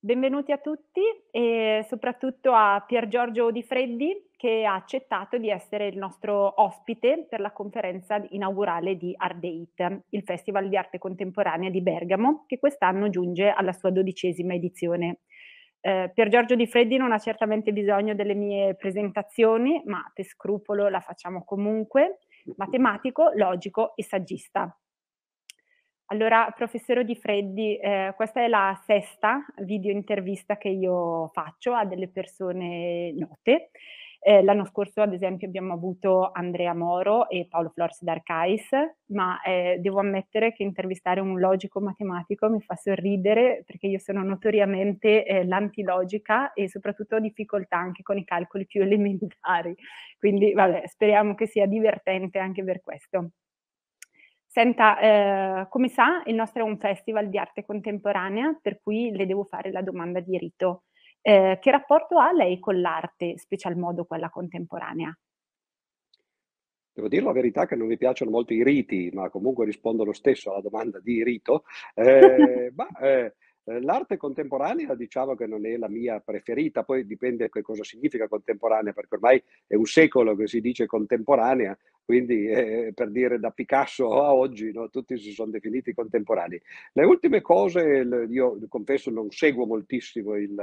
Benvenuti a tutti e soprattutto a Pier Giorgio Di Freddi che ha accettato di essere il nostro ospite per la conferenza inaugurale di Ardeit, il Festival di Arte Contemporanea di Bergamo, che quest'anno giunge alla sua dodicesima edizione. Eh, Pier Giorgio Di Freddi non ha certamente bisogno delle mie presentazioni, ma per scrupolo la facciamo comunque, matematico, logico e saggista. Allora, professore Di Freddi, eh, questa è la sesta video intervista che io faccio a delle persone note. Eh, l'anno scorso, ad esempio, abbiamo avuto Andrea Moro e Paolo Flores d'Arcais, ma eh, devo ammettere che intervistare un logico matematico mi fa sorridere perché io sono notoriamente eh, l'antilogica e soprattutto ho difficoltà anche con i calcoli più elementari. Quindi, vabbè, speriamo che sia divertente anche per questo. Senta, eh, come sa, il nostro è un festival di arte contemporanea, per cui le devo fare la domanda di rito. Eh, che rapporto ha lei con l'arte, special modo quella contemporanea? Devo dire la verità che non mi piacciono molto i riti, ma comunque rispondo lo stesso alla domanda di rito. Eh, ma, eh, l'arte contemporanea diciamo che non è la mia preferita, poi dipende che cosa significa contemporanea, perché ormai è un secolo che si dice contemporanea, quindi eh, per dire da Picasso a oggi no, tutti si sono definiti contemporanei. Le ultime cose, io confesso non seguo moltissimo il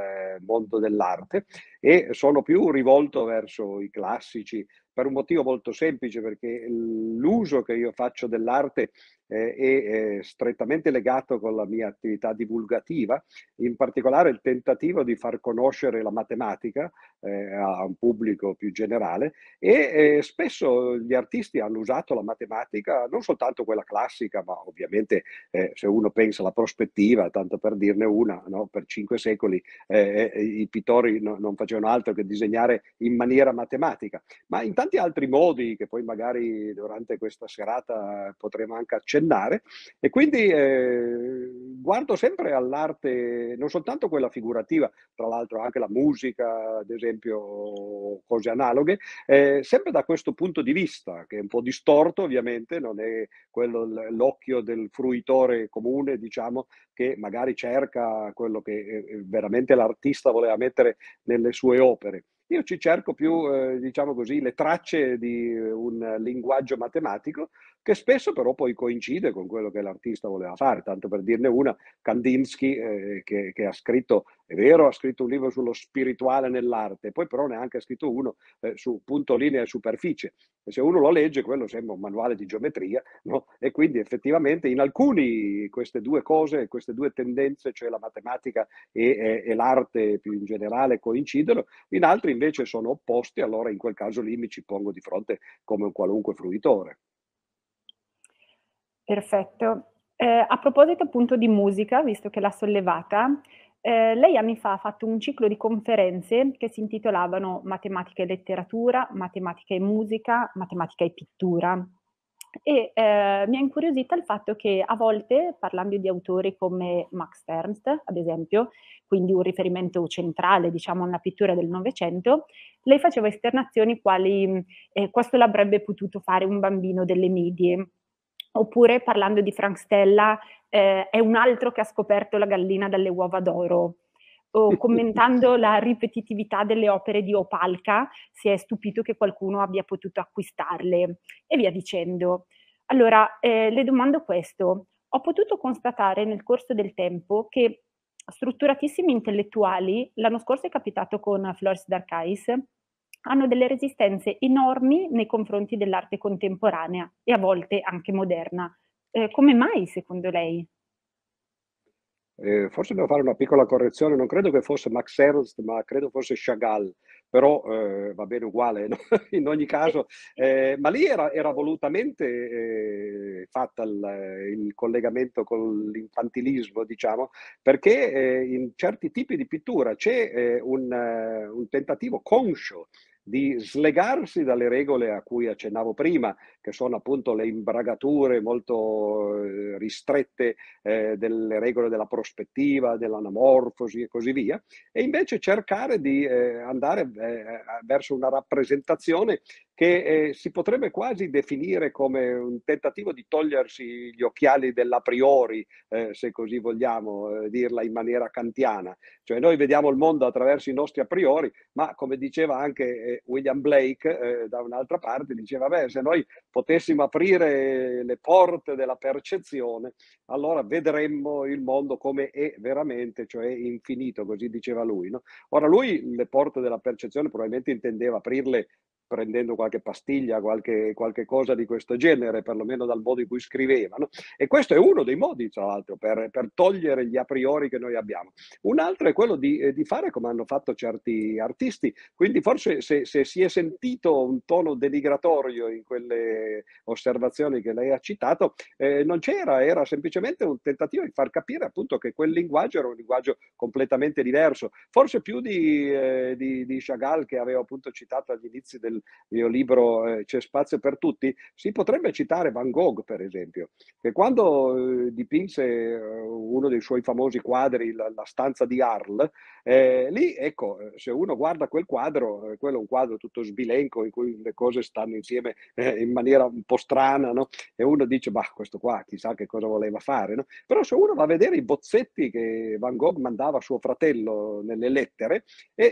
mondo dell'arte e sono più rivolto verso i classici per un motivo molto semplice, perché l'uso che io faccio dell'arte eh, è, è, strettamente legato con la mia attività divulgativa, in particolare il tentativo di far conoscere la matematica eh, a un pubblico più generale e eh, spesso gli artisti hanno usato la matematica, non soltanto quella classica, ma ovviamente eh, se uno pensa alla prospettiva, tanto per dirne una, no? per cinque secoli eh, eh, i pittori no, non facevano altro che disegnare in maniera matematica, ma in tanti altri modi che poi magari durante questa serata potremo anche accennare e quindi eh, guardo sempre all'arte, non soltanto quella figurativa, tra l'altro anche la musica, ad esempio, cose analoghe, eh, sempre da questo punto di vista, che è un po' distorto ovviamente, non è quello l'occhio del fruitore comune, diciamo, che magari cerca quello che eh, veramente l'artista voleva mettere nelle sue opere. Io ci cerco più, eh, diciamo così, le tracce di un linguaggio matematico che spesso però poi coincide con quello che l'artista voleva fare. Tanto per dirne una, Kandinsky, eh, che, che, ha scritto, è vero, ha scritto un libro sullo spirituale nell'arte, poi però ne ha anche scritto uno eh, su punto, linea e superficie. E se uno lo legge, quello sembra un manuale di geometria, no? E quindi effettivamente in alcuni queste due cose, queste due tendenze, cioè la matematica e, e, e l'arte più in generale, coincidono, in altri invece sono opposti, allora in quel caso lì mi ci pongo di fronte come un qualunque fruitore. Perfetto. Eh, a proposito appunto di musica, visto che l'ha sollevata, eh, lei anni fa ha fatto un ciclo di conferenze che si intitolavano Matematica e letteratura, Matematica e musica, Matematica e pittura. E eh, mi ha incuriosita il fatto che a volte, parlando di autori come Max Ernst, ad esempio, quindi un riferimento centrale, diciamo, alla pittura del Novecento, lei faceva esternazioni quali eh, questo l'avrebbe potuto fare un bambino delle medie. Oppure parlando di Frank Stella, eh, è un altro che ha scoperto la gallina dalle uova d'oro o commentando la ripetitività delle opere di Opalka, si è stupito che qualcuno abbia potuto acquistarle e via dicendo. Allora, eh, le domando questo. Ho potuto constatare nel corso del tempo che strutturatissimi intellettuali, l'anno scorso è capitato con Flores d'Arcais, hanno delle resistenze enormi nei confronti dell'arte contemporanea e a volte anche moderna. Eh, come mai secondo lei? Eh, forse devo fare una piccola correzione, non credo che fosse Max Ernst, ma credo fosse Chagall, però eh, va bene uguale no? in ogni caso. Eh, ma lì era, era volutamente eh, fatta il, il, collegamento con l'infantilismo, diciamo, perché eh, in certi tipi di pittura c'è eh, un, un tentativo conscio di slegarsi dalle regole a cui accennavo prima, che sono appunto le imbragature molto eh, ristrette eh, delle regole della prospettiva, dell'anamorfosi e così via, e invece cercare di eh, andare eh, verso una rappresentazione che si potrebbe quasi definire come un tentativo di togliersi gli occhiali dell'a priori, se così vogliamo dirla in maniera kantiana. Cioè noi vediamo il mondo attraverso i nostri a priori, ma come diceva anche William Blake da un'altra parte, diceva, beh, se noi potessimo aprire le porte della percezione, allora vedremmo il mondo come è veramente, cioè infinito, così diceva lui. No? Ora lui le porte della percezione probabilmente intendeva aprirle prendendo qualche pastiglia, qualche, qualche, cosa di questo genere, perlomeno dal modo in cui scrivevano. E questo è uno dei modi, tra l'altro, per, per togliere gli a priori che noi abbiamo. Un altro è quello di, eh, di fare come hanno fatto certi artisti, quindi forse se, se, si è sentito un tono denigratorio in quelle osservazioni che lei ha citato, eh, non c'era, era semplicemente un tentativo di far capire appunto che quel linguaggio era un linguaggio completamente diverso, forse più di, eh, di, di Chagall che avevo appunto citato agli inizi del, mio libro eh, C'è spazio per tutti, si potrebbe citare Van Gogh, per esempio, che quando eh, dipinse eh, uno dei suoi famosi quadri, la, la stanza di Arles, eh, lì, ecco, se uno guarda quel quadro, eh, quello è un quadro tutto sbilenco in cui le cose stanno insieme eh, in maniera un po' strana, no? E uno dice, bah, questo qua chissà che cosa voleva fare, no? Però se uno va a vedere i bozzetti che Van Gogh mandava a suo fratello nelle lettere,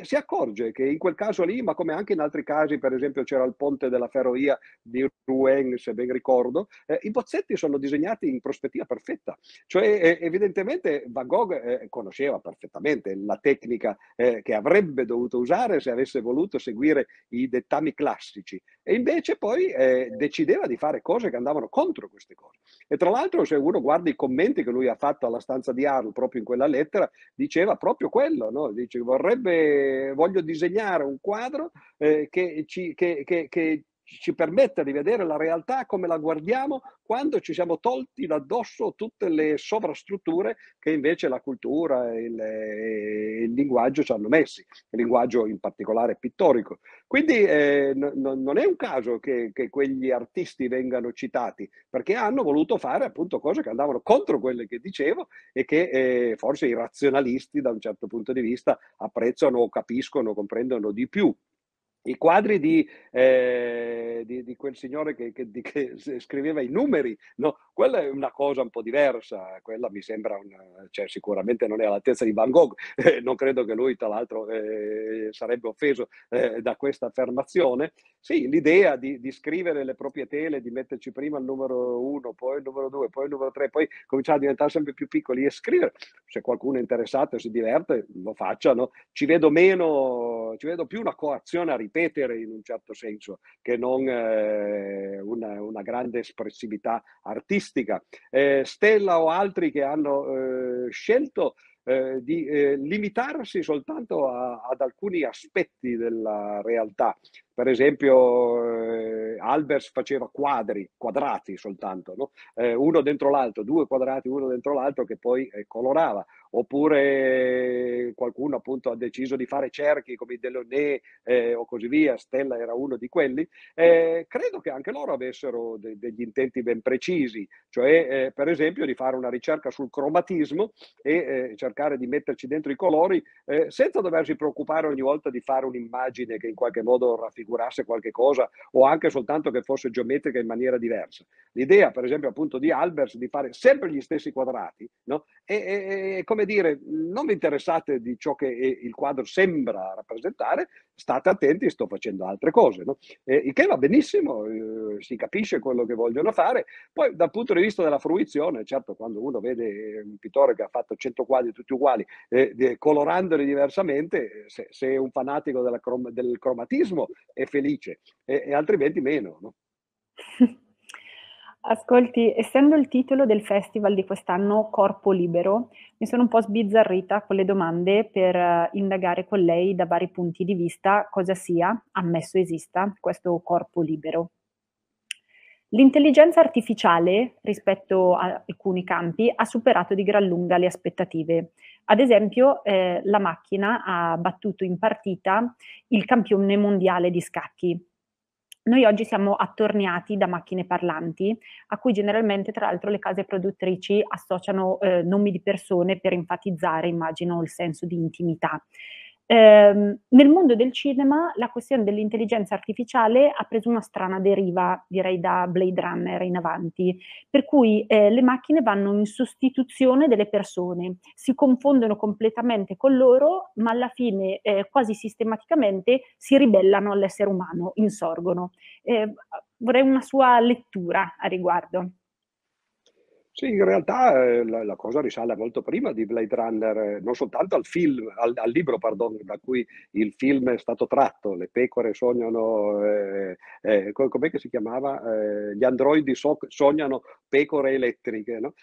si accorge che in quel caso lì, ma come anche in altri casi, per esempio c'era il ponte della ferrovia di Rouen, se ben ricordo, eh, i bozzetti sono disegnati in prospettiva perfetta. Cioè eh, evidentemente Van Gogh eh, conosceva perfettamente la tecnica eh, che avrebbe dovuto usare se avesse voluto seguire i dettami classici e invece poi eh, decideva di fare cose che andavano contro queste cose. E tra l'altro se uno guarda i commenti che lui ha fatto alla stanza di Arl proprio in quella lettera, diceva proprio quello, no? dice vorrebbe, voglio disegnare un quadro eh, che ci, che, che, che ci permetta di vedere la realtà come la guardiamo quando ci siamo tolti da addosso tutte le sovrastrutture che invece la cultura e il, e il linguaggio ci hanno messi, il linguaggio in particolare pittorico. Quindi eh, n- non è un caso che, che, quegli artisti vengano citati, perché hanno voluto fare appunto cose che andavano contro quelle che dicevo e che eh, forse i razionalisti da un certo punto di vista apprezzano capiscono, comprendono di più i quadri di, eh, di, di quel signore che, che, di, che, scriveva i numeri, no, quella è una cosa un po' diversa, quella mi sembra, una, cioè sicuramente non è all'altezza di Van Gogh, eh, non credo che lui tra l'altro eh, sarebbe offeso eh, da questa affermazione. Sì, l'idea di, scrivere le proprie tele, di metterci prima il numero uno, poi il numero due, poi il numero tre, poi cominciare a diventare sempre più piccoli e scrivere, se qualcuno è interessato e si diverte, lo faccia, no? ci vedo meno, ci vedo più una coazione a ripetere ripetere in un certo senso che non eh, una, una, grande espressività artistica. Eh, Stella o altri che hanno eh, scelto eh, di eh, limitarsi soltanto a, ad alcuni aspetti della realtà. Per esempio, eh, Albers faceva quadri, quadrati soltanto, no? eh, uno dentro l'altro, due quadrati uno dentro l'altro che poi eh, colorava. Oppure qualcuno appunto ha deciso di fare cerchi come Delaunay eh, o così via, Stella era uno di quelli. Eh, credo che anche loro avessero de- degli intenti ben precisi, cioè per esempio di fare una ricerca sul cromatismo e cercare di metterci dentro i colori senza doversi preoccupare ogni volta di fare un'immagine che in qualche modo raffigura raffigurasse qualche cosa o anche soltanto che fosse geometrica in maniera diversa. L'idea, per esempio, appunto di Albers di fare sempre gli stessi quadrati, no? E, e, come dire, non vi interessate di ciò che il quadro sembra rappresentare, state attenti, sto facendo altre cose, no? E, il che va benissimo, eh, si capisce quello che vogliono fare. Poi dal punto di vista della fruizione, certo, quando uno vede un pittore che ha fatto 100 quadri tutti uguali, eh, colorandoli diversamente, se, se, è un fanatico crom- del cromatismo è felice, e, e altrimenti meno. No? Ascolti, essendo il titolo del festival di quest'anno Corpo Libero, mi sono un po' sbizzarrita con le domande per uh, indagare con lei da vari punti di vista cosa sia, ammesso esista, questo corpo libero. L'intelligenza artificiale, rispetto a alcuni campi, ha superato di gran lunga le aspettative. Ad esempio, eh, la macchina ha battuto in partita il campione mondiale di scacchi, Noi oggi siamo attorniati da macchine parlanti, a cui generalmente tra l'altro le case produttrici associano, ehm, nomi di persone per enfatizzare, immagino, il senso di intimità. Ehm, nel mondo del cinema la questione dell'intelligenza artificiale ha preso una strana deriva, direi da Blade Runner in avanti, per cui eh, le macchine vanno in sostituzione delle persone, si confondono completamente con loro, ma alla fine eh, quasi sistematicamente si ribellano all'essere umano, insorgono. Eh, vorrei una sua lettura a riguardo. Sì, in realtà eh, la, la cosa risale molto prima di Blade Runner, eh, non soltanto al film, al, al libro, pardon, da cui il film è stato tratto, le pecore sognano, eh, eh, com'è che si chiamava? Gli androidi so- sognano pecore elettriche, no?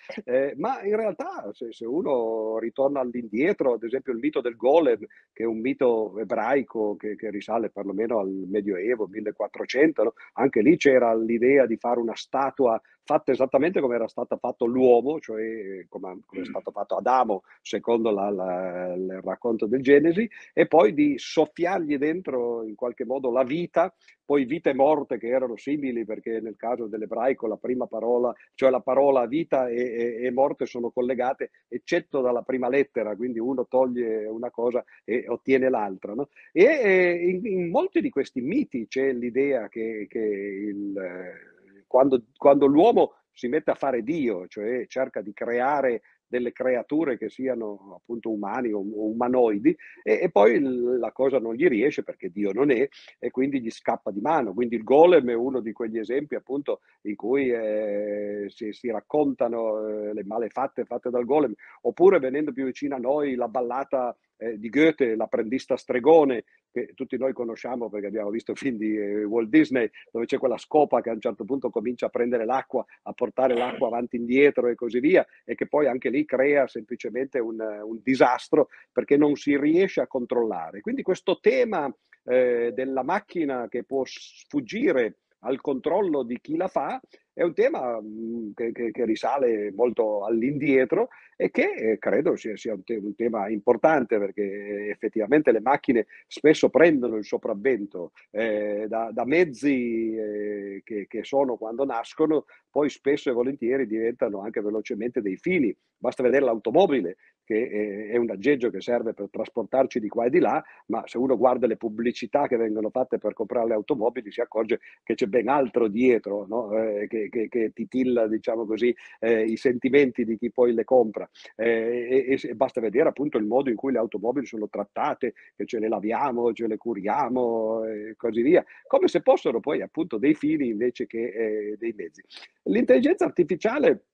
Ma in realtà se, se, uno ritorna all'indietro, ad esempio il mito del golem, che è un mito ebraico che, che risale perlomeno al Medioevo, 1400, no? anche lì c'era l'idea di fare una statua fatta esattamente come era stata fatta l'uomo, cioè come, come è stato fatto Adamo secondo la, la, il racconto del Genesi, e poi di soffiargli dentro in qualche modo la vita, poi vite morte che erano simili perché nel caso dell'ebraico la prima parola, cioè la parola vita e, e, e morte sono collegate, eccetto dalla prima lettera, quindi uno toglie una cosa e ottiene l'altra. No? E, e in, in, molti di questi miti c'è l'idea che, che il quando, quando l'uomo si mette a fare Dio, cioè cerca di creare delle creature che siano appunto umani o, umanoidi e, e, poi la cosa non gli riesce perché Dio non è e quindi gli scappa di mano. Quindi il golem è uno di quegli esempi appunto in cui eh, si, si, raccontano eh, le malefatte fatte dal golem oppure venendo più vicino a noi la ballata eh, di Goethe, l'apprendista stregone, che tutti noi conosciamo perché abbiamo visto film di eh, Walt Disney, dove c'è quella scopa che a un certo punto comincia a prendere l'acqua, a portare l'acqua avanti e indietro e così via, e che poi anche lì crea semplicemente un, un disastro perché non si riesce a controllare. Quindi questo tema eh, della macchina che può sfuggire al controllo di chi la fa è un tema mm, che, che, che risale molto all'indietro e che eh, credo sia, sia un, te- un, tema importante perché effettivamente le macchine spesso prendono il sopravvento eh, da, da, mezzi eh, che, che, sono quando nascono, poi spesso e volentieri diventano anche velocemente dei fili. Basta vedere l'automobile che è un aggeggio che serve per trasportarci di qua e di là, ma se uno guarda le pubblicità che vengono fatte per comprare le automobili si accorge che c'è ben altro dietro, no? eh, che, che, che, titilla, diciamo così, eh, i sentimenti di chi poi le compra. Eh, e, e, basta vedere appunto il modo in cui le automobili sono trattate, che ce le laviamo, ce le curiamo e così via, come se fossero poi appunto dei fili invece che eh, dei mezzi. L'intelligenza artificiale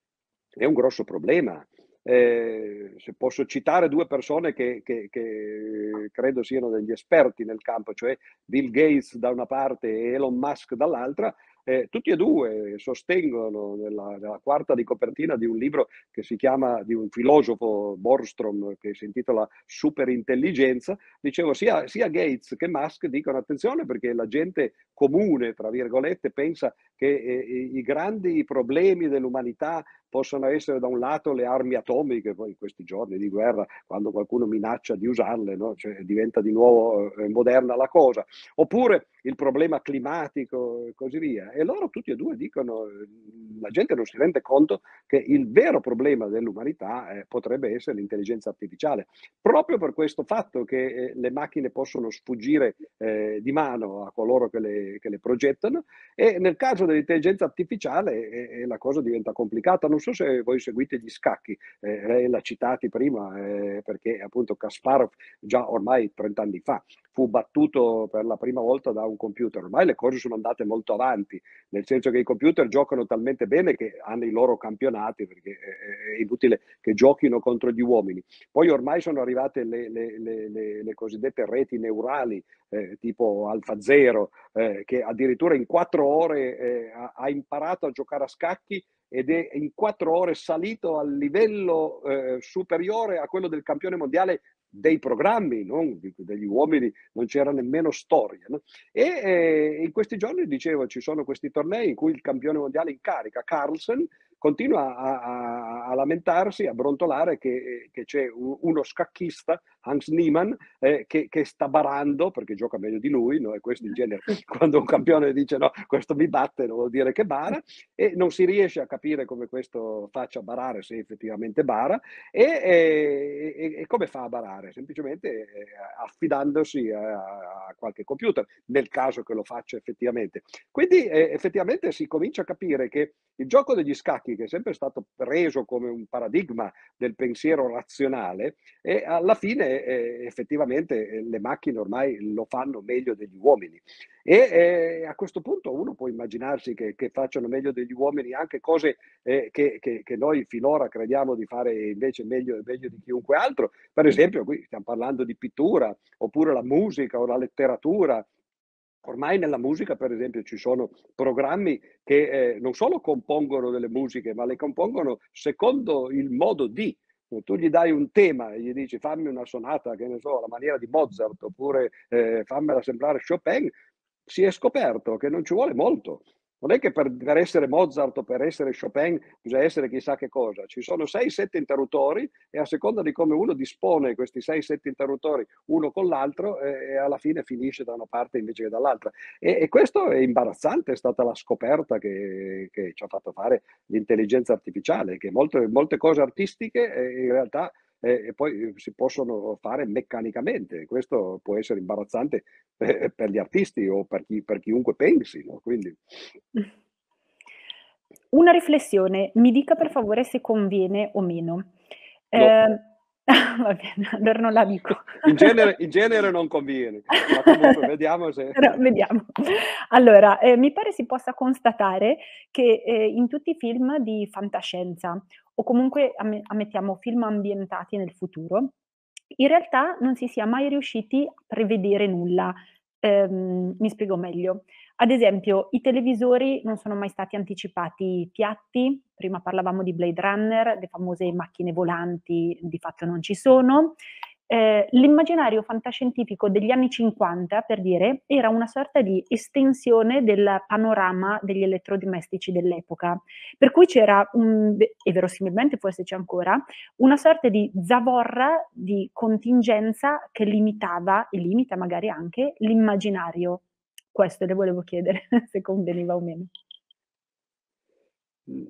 è un grosso problema. Eh, se posso citare due persone che, che, che, credo siano degli esperti nel campo, cioè Bill Gates da una parte e Elon Musk dall'altra, eh, tutti e due sostengono nella, nella, quarta di copertina di un libro che si chiama di un filosofo Borstrom che si intitola Superintelligenza, dicevo sia, sia Gates che Musk dicono attenzione perché la gente comune, tra virgolette, pensa che eh, i grandi problemi dell'umanità possono essere da un lato le armi atomiche, poi in questi giorni di guerra, quando qualcuno minaccia di usarle, no? cioè, diventa di nuovo eh, moderna la cosa, oppure il problema climatico e così via. E loro tutti e due dicono, eh, la gente non si rende conto che il vero problema dell'umanità eh, potrebbe essere l'intelligenza artificiale, proprio per questo fatto che eh, le macchine possono sfuggire eh, di mano a coloro che le, che le, progettano e nel caso dell'intelligenza artificiale eh, la cosa diventa complicata. Non so se voi seguite gli scacchi, eh, lei l'ha citati prima perché appunto Kasparov già ormai 30 anni fa fu battuto per la prima volta da un computer. Ormai le cose sono andate molto avanti, nel senso che i computer giocano talmente bene che hanno i loro campionati, perché è inutile che giochino contro gli uomini. Poi ormai sono arrivate le, le, le, le cosiddette reti neurali, eh, tipo AlphaZero, eh, che addirittura in quattro ore eh, ha imparato a giocare a scacchi ed è in quattro ore salito al livello eh, superiore a quello del campione mondiale dei programmi, non degli uomini, non c'era nemmeno storia. No? E eh, in questi giorni, dicevo, ci sono questi tornei in cui il campione mondiale in carica, Carlsen, continua a, a, a lamentarsi, a brontolare che, che c'è uno scacchista, Hans Niemann, eh, che, che, sta barando, perché gioca meglio di lui, no? e questo in genere quando un campione dice no, questo mi batte, non vuol dire che bara, e non si riesce a capire come questo faccia barare, se effettivamente bara, e, e, e come fa a barare? Semplicemente eh, affidandosi a, a, qualche computer, nel caso che lo faccia effettivamente. Quindi eh, effettivamente si comincia a capire che il gioco degli scacchi, che è sempre stato preso come un paradigma del pensiero razionale, e alla fine eh, effettivamente eh, le macchine ormai lo fanno meglio degli uomini. E eh, a questo punto uno può immaginarsi che, che, facciano meglio degli uomini anche cose eh, che, che, che, noi finora crediamo di fare invece meglio, meglio di chiunque altro. Per esempio, qui stiamo parlando di pittura, oppure la musica o la letteratura, Ormai nella musica, per esempio, ci sono programmi che eh, non solo compongono delle musiche, ma le compongono secondo il modo di. Tu gli dai un tema e gli dici fammi una sonata, che ne so, alla maniera di Mozart, oppure eh, fammela sembrare Chopin, si è scoperto che non ci vuole molto. Non è che per, per, essere Mozart o per essere Chopin bisogna essere chissà che cosa. Ci sono 6-7 interruttori e a seconda di come uno dispone questi 6-7 interruttori uno con l'altro eh, alla fine finisce da una parte invece che dall'altra. E, e questo è imbarazzante, è stata la scoperta che, che ci ha fatto fare l'intelligenza artificiale, che molte, molte cose artistiche eh, in realtà e poi si possono fare meccanicamente. Questo può essere imbarazzante eh, per gli artisti o per, chi, per chiunque pensi. No? Quindi... Una riflessione, mi dica per favore se conviene o meno. No. Eh, va bene, allora non la dico. In genere, in genere non conviene, ma comunque vediamo se... Però, vediamo. Allora, eh, mi pare si possa constatare che eh, in tutti i film di fantascienza o comunque ammettiamo film ambientati nel futuro, in realtà non si sia mai riusciti a prevedere nulla. Ehm, mi spiego meglio. Ad esempio, i televisori non sono mai stati anticipati piatti, prima parlavamo di Blade Runner, le famose macchine volanti di fatto non ci sono, eh, l'immaginario fantascientifico degli anni 50, per dire, era una sorta di estensione del panorama degli elettrodomestici dell'epoca, per cui c'era, un, e verosimilmente forse c'è ancora, una sorta di zavorra di contingenza che limitava, e limita magari anche, l'immaginario. Questo le volevo chiedere, se conveniva o meno.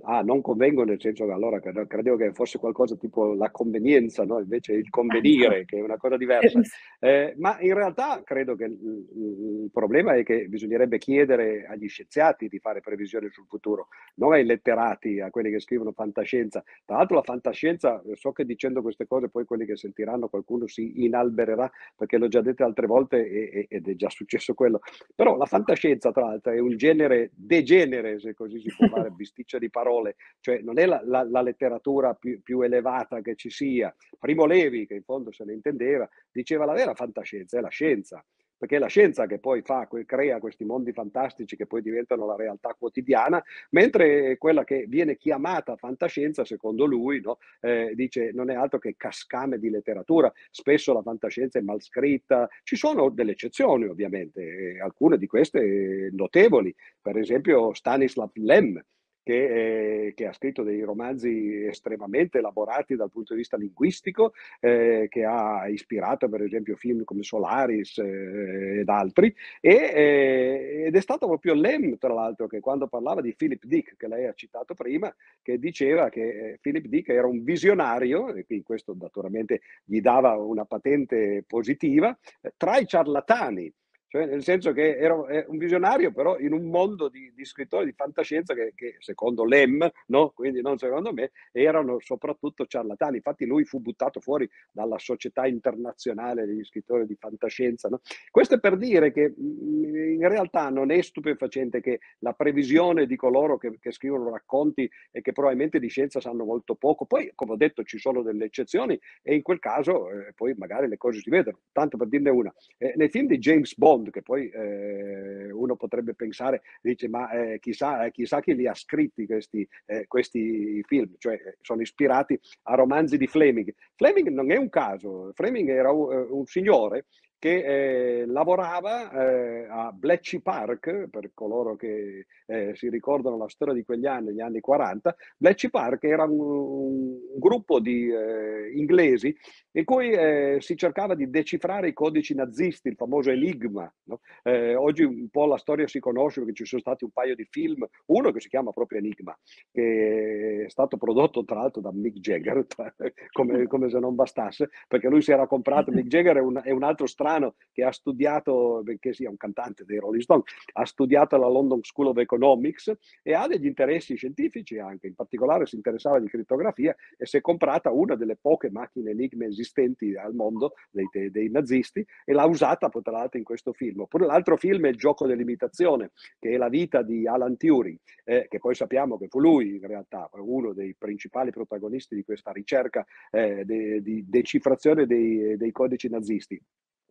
Ah, non convengo nel senso che allora credevo che fosse qualcosa tipo la convenienza, no? invece il convenire, che è una cosa diversa. Eh, ma in realtà credo che il, il, problema è che bisognerebbe chiedere agli scienziati di fare previsioni sul futuro, non ai letterati, a quelli che scrivono fantascienza. Tra l'altro la fantascienza, so che dicendo queste cose poi quelli che sentiranno qualcuno si inalbererà, perché l'ho già detto altre volte e, ed è già successo quello. Però la fantascienza, tra l'altro, è un genere degenere, se così si può fare, bisticcia di di parole, cioè non è la, la, la letteratura più, più, elevata che ci sia. Primo Levi, che in fondo se ne intendeva, diceva la vera fantascienza è la scienza, perché è la scienza che poi fa, crea questi mondi fantastici che poi diventano la realtà quotidiana, mentre quella che viene chiamata fantascienza, secondo lui, no, eh, dice non è altro che cascame di letteratura, spesso la fantascienza è mal scritta, ci sono delle eccezioni ovviamente, alcune di queste notevoli, per esempio Stanislav Lem, che, eh, che, ha scritto dei romanzi estremamente elaborati dal punto di vista linguistico, eh, che ha ispirato per esempio film come Solaris eh, ed altri, e, eh, ed è stato proprio Lem, tra l'altro, che quando parlava di Philip Dick, che lei ha citato prima, che diceva che eh, Philip Dick era un visionario, e quindi questo naturalmente gli dava una patente positiva, tra i ciarlatani cioè nel senso che era un visionario però in un mondo di, di scrittori di fantascienza che, che, secondo Lem, no? quindi non secondo me, erano soprattutto ciarlatani. Infatti lui fu buttato fuori dalla società internazionale degli scrittori di fantascienza. No? Questo è per dire che in realtà non è stupefacente che la previsione di coloro che, che scrivono racconti e che probabilmente di scienza sanno molto poco, poi come ho detto ci sono delle eccezioni e in quel caso eh, poi magari le cose si vedono. Tanto per dirne una, eh, nei film di James Bond, Bond, che poi eh, uno potrebbe pensare, dice, ma eh, chissà, eh, chissà, chi li ha scritti questi, eh, questi, film, cioè eh, sono ispirati a romanzi di Fleming. Fleming non è un caso, Fleming era un, un signore che eh, lavorava eh, a Bletchley Park, per coloro che eh, si ricordano la storia di quegli anni, gli anni 40, Bletchley Park era un, un gruppo di eh, inglesi in cui eh, si cercava di decifrare i codici nazisti, il famoso Enigma. No? Eh, oggi un po' la storia si conosce perché ci sono stati un paio di film, uno che si chiama proprio Enigma, che è stato prodotto tra l'altro da Mick Jagger, come, come se non bastasse, perché lui si era comprato, Mick Jagger è un, è un altro strano americano che ha studiato, benché sia un cantante dei Rolling Stone, ha studiato alla London School of Economics e ha degli interessi scientifici anche, in particolare si interessava di crittografia e si è comprata una delle poche macchine enigma esistenti al mondo dei, dei nazisti e l'ha usata tra l'altro in questo film. Oppure l'altro film è Il gioco dell'imitazione, che è la vita di Alan Turing, eh, che poi sappiamo che fu lui in realtà uno dei principali protagonisti di questa ricerca eh, de, di decifrazione dei, dei codici nazisti.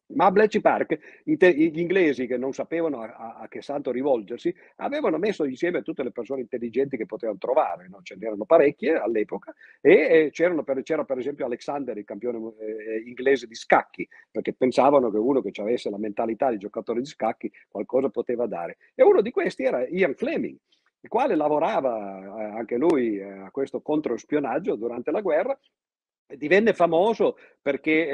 Ma a Bletchley Park gli inglesi che non sapevano a, a, che santo rivolgersi avevano messo insieme tutte le persone intelligenti che potevano trovare, no? ce n'erano parecchie all'epoca e, e per, c'era per esempio Alexander, il campione eh, inglese di scacchi, perché pensavano che uno che avesse la mentalità di giocatore di scacchi qualcosa poteva dare. E uno di questi era Ian Fleming, il quale lavorava eh, anche lui eh, a questo controspionaggio durante la guerra divenne famoso perché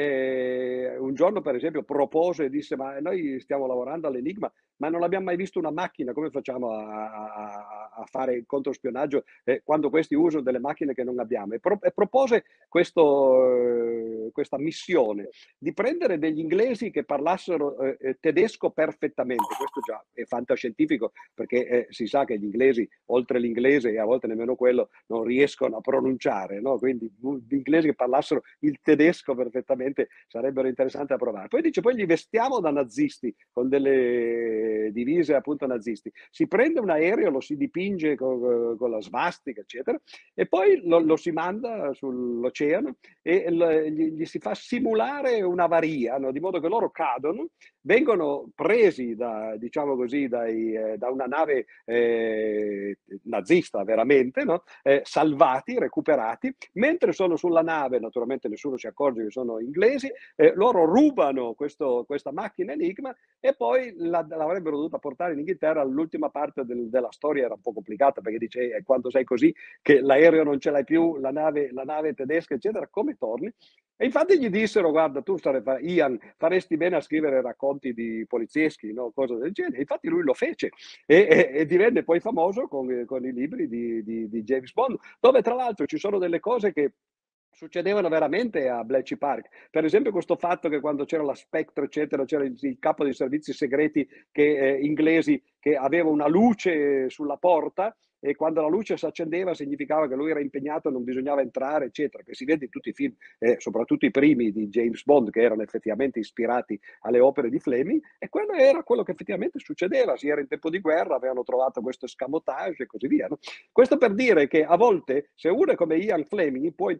eh, un giorno, per esempio, propose e disse: Ma noi stiamo lavorando all'enigma, ma non abbiamo mai visto una macchina, come facciamo a, a, a fare il controspionaggio eh, quando questi usano delle macchine che non abbiamo? E, pro, e propose questo, eh, questa missione di prendere degli inglesi che parlassero eh, eh, tedesco perfettamente. Questo già è fantascientifico perché eh, si sa che gli inglesi, oltre l'inglese e a volte nemmeno quello, non riescono a pronunciare. No? Quindi gli inglesi che parlassero il tedesco perfettamente sarebbero interessanti da provare. Poi dice, poi li vestiamo da nazisti con delle divise appunto nazisti. Si prende un aereo, lo si dipinge con, con la svastica, eccetera, e poi lo, lo si manda sull'oceano e gli, gli, si fa simulare un'avaria, no? di modo che loro cadono, vengono presi da, diciamo così, dai, eh, da una nave eh, nazista veramente, no? eh, salvati, recuperati, mentre sono sulla nave naturalmente nessuno si accorge che sono inglesi, eh, loro rubano questo, questa macchina Enigma e poi la, l'avrebbero dovuta portare in Inghilterra. L'ultima parte del, della storia era un po' complicata perché dice eh, quando sei così che l'aereo non ce l'hai più, la nave, la nave tedesca, eccetera, come torni? E infatti gli dissero, guarda, tu sare, Ian, faresti bene a scrivere racconti di polizieschi, no? cose del genere. Infatti lui lo fece e, e, e divenne poi famoso con, con i libri di, di, di, James Bond, dove tra l'altro ci sono delle cose che succedevano veramente a Bletchley Park. Per esempio questo fatto che quando c'era la Spectre, eccetera, c'era il, il capo dei servizi segreti che, eh, inglesi che aveva una luce sulla porta e quando la luce si accendeva significava che lui era impegnato, non bisognava entrare, eccetera, che si vede in tutti i film, eh, soprattutto i primi di James Bond, che erano effettivamente ispirati alle opere di Fleming, e quello era quello che effettivamente succedeva, si era in tempo di guerra, avevano trovato questo escamotage e così via. No? Questo per dire che a volte, se uno è come Ian Fleming, può,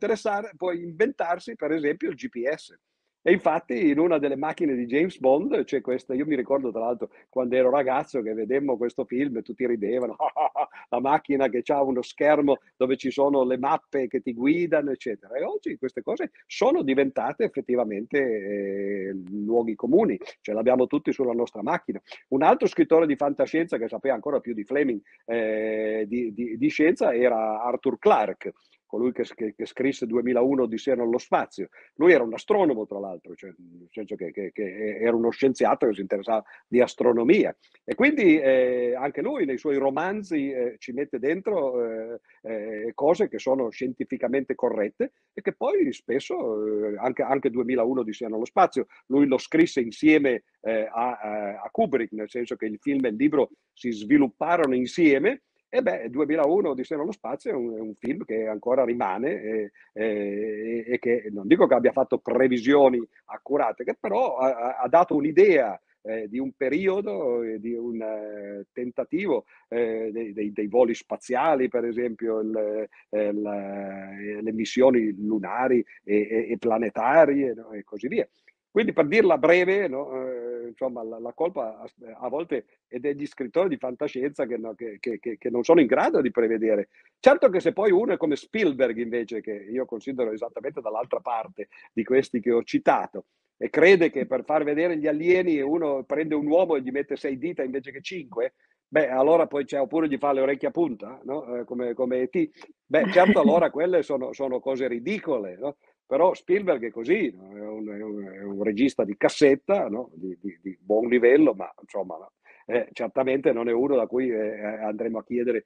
può inventarsi, per esempio, il GPS. E infatti in una delle macchine di James Bond c'è questa, io mi ricordo tra l'altro quando ero ragazzo che vedemmo questo film e tutti ridevano, la macchina che ha uno schermo dove ci sono le mappe che ti guidano, eccetera. E oggi queste cose sono diventate effettivamente eh, luoghi comuni, ce l'abbiamo tutti sulla nostra macchina. Un altro scrittore di fantascienza che sapeva ancora più di Fleming eh, di, di, di scienza era Arthur Clarke colui che, che, che, scrisse 2001 Odissea nello spazio. Lui era un astronomo, tra l'altro, cioè, nel senso che, che, era uno scienziato che si interessava di astronomia. E quindi eh, anche lui nei suoi romanzi eh, ci mette dentro eh, eh cose che sono scientificamente corrette e che poi spesso, eh, anche, anche 2001 Odissea nello spazio, lui lo scrisse insieme eh, a, a Kubrick, nel senso che il film e il libro si svilupparono insieme e beh, 2001 Odissea nello spazio è un, è un, film che ancora rimane e, e, e, che non dico che abbia fatto previsioni accurate, che però ha, ha dato un'idea eh, di un periodo, eh, di un eh, tentativo eh, dei, dei, dei, voli spaziali, per esempio, il, la, eh, le missioni lunari e, e planetarie no? e così via. Quindi per dirla breve, no, eh, insomma, la, la, colpa a, volte è degli scrittori di fantascienza che, no, che, che, che, non sono in grado di prevedere. Certo che se poi uno è come Spielberg invece, che io considero esattamente dall'altra parte di questi che ho citato, e crede che per far vedere gli alieni uno prende un uomo e gli mette sei dita invece che cinque, beh, allora poi c'è oppure gli fa le orecchie a punta, no? eh, come, come E.T. Beh, certo, allora quelle sono, sono cose ridicole, no? Però Spielberg è così, no? è, un, è, un, è, un, regista di cassetta, di, di, di, buon livello, ma insomma eh, certamente non è uno da cui eh, andremo a chiedere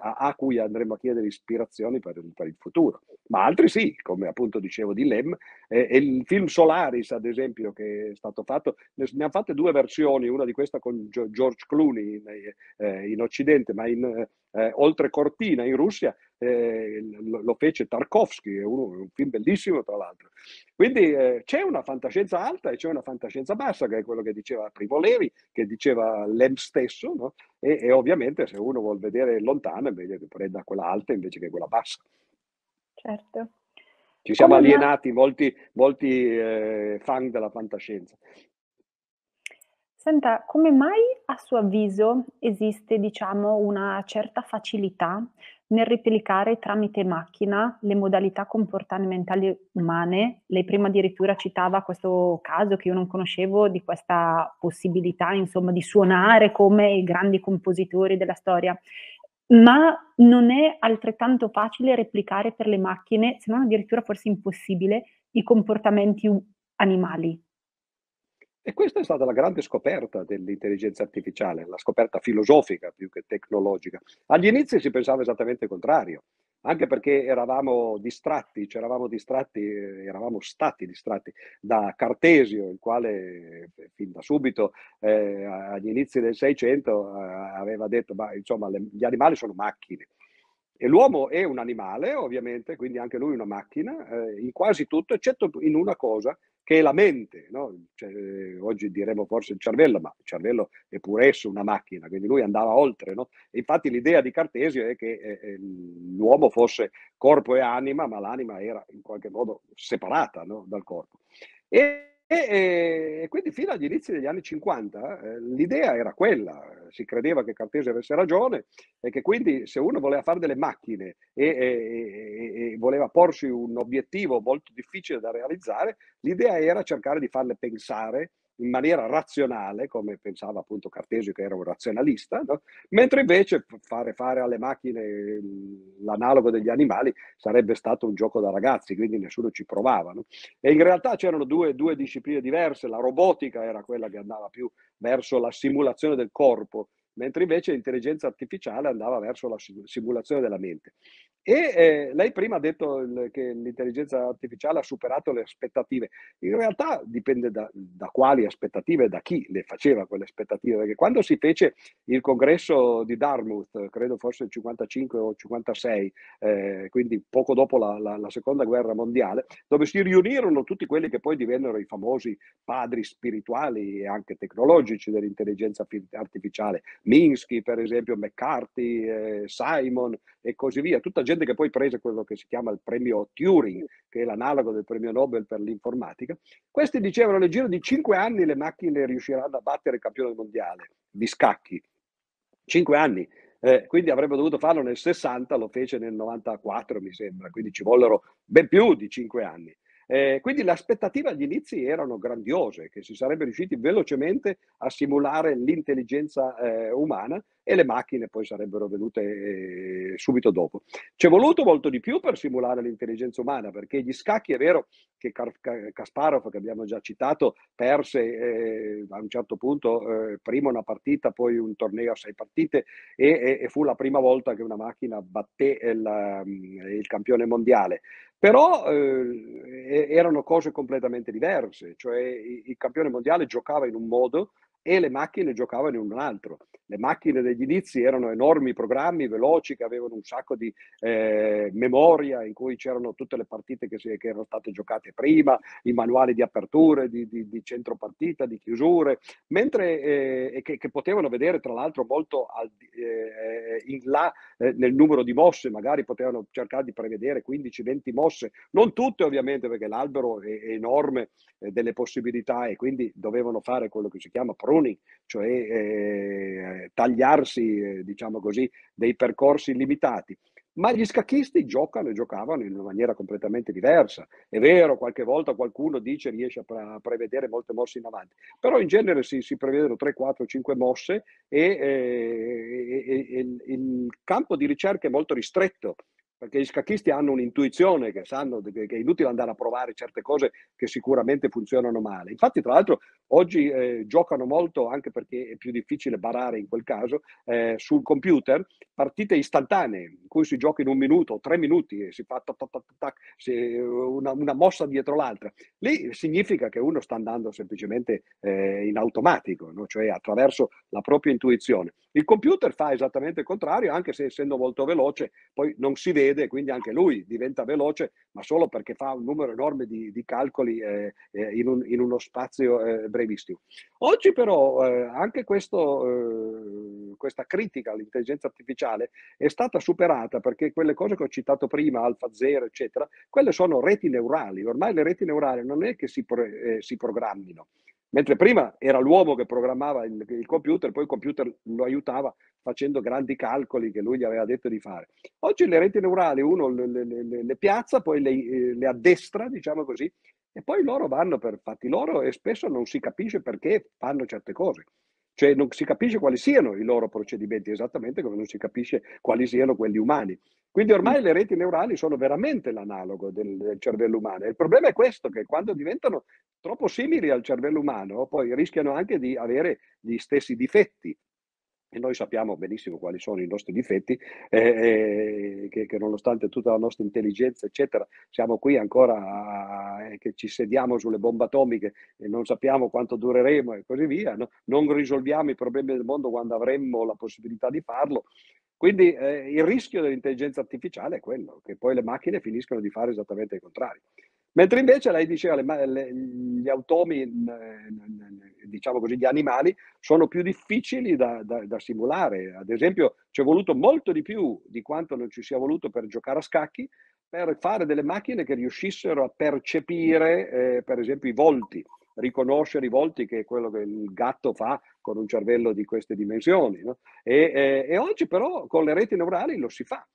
a, cui andremo a chiedere ispirazioni per, per, il futuro. Ma altri sì, come appunto dicevo di Lem, eh, e il film Solaris, ad esempio, che è stato fatto, ne, ne hanno fatte due versioni, una di questa con George Clooney in, eh, in Occidente, ma in, eh, oltre Cortina in Russia, eh, lo, lo, fece Tarkovsky, è, uno, un film bellissimo tra l'altro. Quindi eh, c'è una fantascienza alta e c'è una fantascienza bassa, che è quello che diceva Primo Levi, che diceva Lem stesso, no? E, e, ovviamente se uno vuole vedere lontano, è meglio che prenda quella alta invece che quella bassa. Certo. Ci siamo Come alienati, ma... molti, molti eh, fan della fantascienza. Senta, come mai a suo avviso esiste, diciamo, una certa facilità nel replicare tramite macchina le modalità comportamentali umane? Lei prima addirittura citava questo caso che io non conoscevo di questa possibilità, insomma, di suonare come i grandi compositori della storia. Ma non è altrettanto facile replicare per le macchine, se non addirittura forse impossibile, i comportamenti animali. E questa è stata la grande scoperta dell'intelligenza artificiale, la scoperta filosofica più che tecnologica. Agli inizi si pensava esattamente il contrario, anche perché eravamo distratti, c'eravamo distratti, eravamo stati distratti da Cartesio, il quale eh, fin da subito, eh, agli inizi del Seicento, eh, aveva detto, ma insomma, le, gli animali sono macchine. E l'uomo è un animale, ovviamente, quindi anche lui una macchina, eh, in quasi tutto, eccetto in una cosa, che è la mente. No? Cioè, oggi diremo forse il cervello, ma il cervello è pure esso una macchina, quindi lui andava oltre. No? infatti l'idea di Cartesio è che eh, eh, l'uomo fosse corpo e anima, ma l'anima era in qualche modo separata no? dal corpo. E e, e, quindi fino agli inizi degli anni 50 eh, l'idea era quella, si credeva che Cartesio avesse ragione e che quindi se uno voleva fare delle macchine e, e, e voleva porsi un obiettivo molto difficile da realizzare, l'idea era cercare di farle pensare in maniera razionale, come pensava appunto Cartesio che era un razionalista, no? mentre invece fare, fare alle macchine l'analogo degli animali sarebbe stato un gioco da ragazzi, quindi nessuno ci provava. No? E in realtà c'erano due, due discipline diverse, la robotica era quella che andava più verso la simulazione del corpo, mentre invece l'intelligenza artificiale andava verso la simulazione della mente. E eh, lei prima ha detto il, che l'intelligenza artificiale ha superato le aspettative. In realtà dipende da, da quali aspettative e da chi le faceva quelle aspettative, perché quando si fece il congresso di Dartmouth, credo fosse il 55 o 56, eh, quindi poco dopo la, la, la, seconda guerra mondiale, dove si riunirono tutti quelli che poi divennero i famosi padri spirituali e anche tecnologici dell'intelligenza artificiale, Minsky per esempio, McCarthy, eh, Simon e così via, tutta gente che poi prese quello che si chiama il premio Turing, che è l'analogo del premio Nobel per l'informatica. Questi dicevano nel giro di cinque anni le macchine riusciranno a battere il campione mondiale di scacchi. Cinque anni. Eh, quindi avrebbe dovuto farlo nel 60, lo fece nel 94 mi sembra, quindi ci vollero ben più di cinque anni. Eh, quindi le aspettative agli inizi erano grandiose, che si sarebbe riusciti velocemente a simulare l'intelligenza eh, umana e le macchine poi sarebbero venute eh, subito dopo. Ci è voluto molto di più per simulare l'intelligenza umana, perché gli scacchi è vero che Kasparov, che abbiamo già citato, perse eh, a un certo punto eh, prima una partita, poi un torneo a sei partite e, e, e fu la prima volta che una macchina batté il, il campione mondiale. Però eh, erano cose completamente diverse, cioè il campione mondiale giocava in un modo e le macchine giocavano in un altro. Le macchine degli inizi erano enormi programmi veloci che avevano un sacco di eh, memoria in cui c'erano tutte le partite che, si, che, erano state giocate prima, i manuali di aperture, di, di, di centro di chiusure, mentre eh, che, che, potevano vedere tra l'altro molto al, eh, in là eh, nel numero di mosse, magari potevano cercare di prevedere 15-20 mosse, non tutte ovviamente perché l'albero è, è enorme eh, delle possibilità e quindi dovevano fare quello che si chiama pruning, cioè eh, tagliarsi, eh, diciamo così, dei percorsi limitati. ma gli scacchisti giocano e giocavano in una maniera completamente diversa. È vero, qualche volta qualcuno dice riesce a, pre- a prevedere molte mosse in avanti, però in genere si, si prevedono 3, 4, 5 mosse e, eh, e, e, e il campo di ricerca è molto ristretto perché gli scacchisti hanno un'intuizione che sanno che è inutile andare a provare certe cose che sicuramente funzionano male. Infatti, tra l'altro, oggi eh, giocano molto, anche perché è più difficile barare in quel caso, eh, sul computer, partite istantanee, in cui si gioca in un minuto tre minuti e si fa tac, tac, tac, una, una, mossa dietro l'altra. Lì significa che uno sta andando semplicemente eh, in automatico, no? cioè attraverso la propria intuizione. Il computer fa esattamente il contrario, anche se essendo molto veloce, poi non si vede vede, quindi anche lui diventa veloce, ma solo perché fa un numero enorme di, di calcoli eh, eh, in, un, in, uno spazio eh, brevissimo. Oggi però eh, anche questo, eh, questa critica all'intelligenza artificiale è stata superata perché quelle cose che ho citato prima, Alfa Zero, eccetera, quelle sono reti neurali. Ormai le reti neurali non è che si, pro, eh, si programmino, Mentre prima era l'uomo che programmava il, il, computer, poi il computer lo aiutava facendo grandi calcoli che lui gli aveva detto di fare. Oggi le reti neurali uno le, le, le, piazza, poi le, le addestra, diciamo così, e poi loro vanno per fatti loro e spesso non si capisce perché fanno certe cose. Cioè non si capisce quali siano i loro procedimenti, esattamente come non si capisce quali siano quelli umani. Quindi ormai le reti neurali sono veramente l'analogo del, del cervello umano. il problema è questo, che quando diventano troppo simili al cervello umano, poi rischiano anche di avere gli stessi difetti. E noi sappiamo benissimo quali sono i nostri difetti, eh, eh, che, che, nonostante tutta la nostra intelligenza, eccetera, siamo qui ancora eh, che ci sediamo sulle bombe atomiche e non sappiamo quanto dureremo e così via. No? Non risolviamo i problemi del mondo quando avremmo la possibilità di farlo. Quindi eh, il rischio dell'intelligenza artificiale è quello, che poi le macchine finiscono di fare esattamente il contrario. Mentre invece lei diceva le, gli automi, diciamo così, gli animali sono più difficili da, da, da, simulare. Ad esempio, ci è voluto molto di più di quanto non ci sia voluto per giocare a scacchi, per fare delle macchine che riuscissero a percepire, eh, per esempio, i volti, riconoscere i volti, che è quello che il gatto fa con un cervello di queste dimensioni. No? E, eh, e oggi però con le reti neurali lo si fa.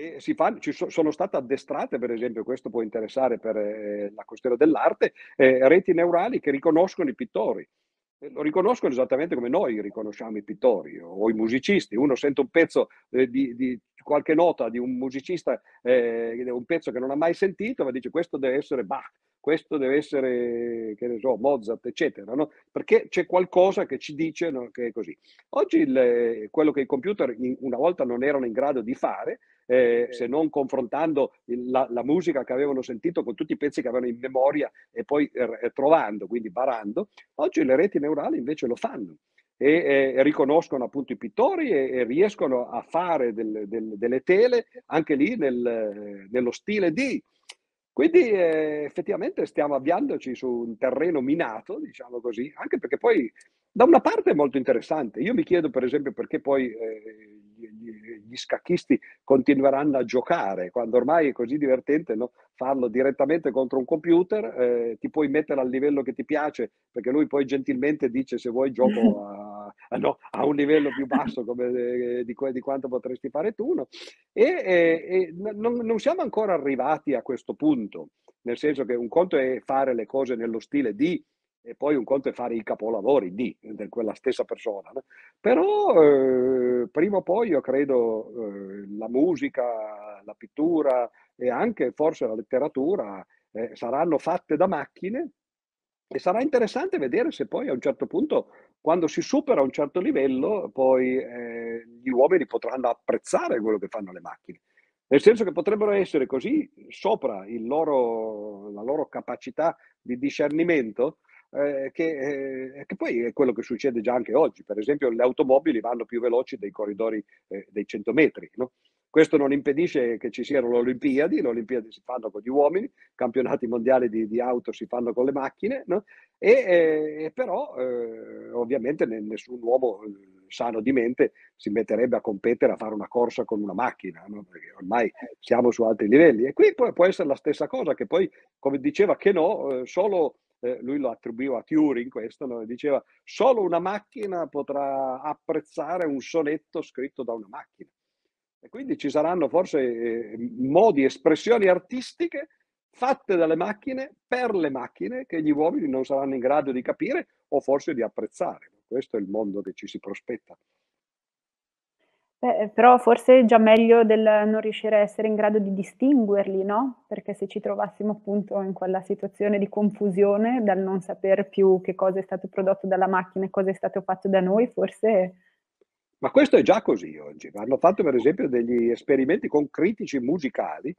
E fa, ci so, sono state addestrate, per esempio, questo può interessare per eh, la questione dell'arte, eh, reti neurali che riconoscono i pittori. Lo riconoscono esattamente come noi riconosciamo i pittori o i musicisti. Uno sente un pezzo eh, di, di, qualche nota di un musicista, eh, un pezzo che non ha mai sentito, ma dice questo deve essere Bach, questo deve essere, che ne so, Mozart, eccetera, no? perché c'è qualcosa che ci dice no, che è così. Oggi il, quello che i computer in, una volta non erano in grado di fare eh, se non confrontando il, la, la, musica che avevano sentito con tutti i pezzi che avevano in memoria e poi eh, trovando, quindi barando. Oggi le reti neurali invece lo fanno e, e riconoscono appunto i pittori e, e riescono a fare del, del, delle tele anche lì nel, nello stile di... Quindi eh, effettivamente stiamo avviandoci su un terreno minato, diciamo così, anche perché poi da una parte è molto interessante. Io mi chiedo per esempio perché poi eh, gli scacchisti continueranno a giocare, quando ormai è così divertente no? farlo direttamente contro un computer, eh, ti puoi mettere al livello che ti piace, perché lui poi gentilmente dice se vuoi gioco a, no, a un livello più basso come, eh, di, di, quanto potresti fare tu. No? E, e, e non, non siamo ancora arrivati a questo punto, nel senso che un conto è fare le cose nello stile di e poi un conto è fare i capolavori di, di quella stessa persona. No? Però eh, prima o poi io credo eh, la musica, la pittura e anche forse la letteratura eh, saranno fatte da macchine e sarà interessante vedere se poi a un certo punto, quando si supera un certo livello, poi eh, gli uomini potranno apprezzare quello che fanno le macchine. Nel senso che potrebbero essere così sopra loro, la loro capacità di discernimento eh, che, eh, che, poi è quello che succede già anche oggi. Per esempio, le automobili vanno più veloci dei corridori eh, dei 100 metri. No? Questo non impedisce che ci siano le Olimpiadi, le Olimpiadi si fanno con gli uomini, i campionati mondiali di, di, auto si fanno con le macchine, no? e, eh, però eh, ovviamente nessun uomo eh, sano di mente si metterebbe a competere a fare una corsa con una macchina, no? perché ormai siamo su altri livelli. E qui poi può essere la stessa cosa, che poi, come diceva che no, solo eh, lui lo attribuiva a Turing questo, no? diceva solo una macchina potrà apprezzare un sonetto scritto da una macchina. E quindi ci saranno forse eh, modi, espressioni artistiche fatte dalle macchine per le macchine che gli uomini non saranno in grado di capire o forse di apprezzare. Questo è il mondo che ci si prospetta. Beh, però forse è già meglio del non riuscire a essere in grado di distinguerli, no? Perché se ci trovassimo appunto in quella situazione di confusione dal non sapere più che cosa è stato prodotto dalla macchina e cosa è stato fatto da noi, forse... Ma questo è già così oggi. Hanno fatto per esempio degli esperimenti con critici musicali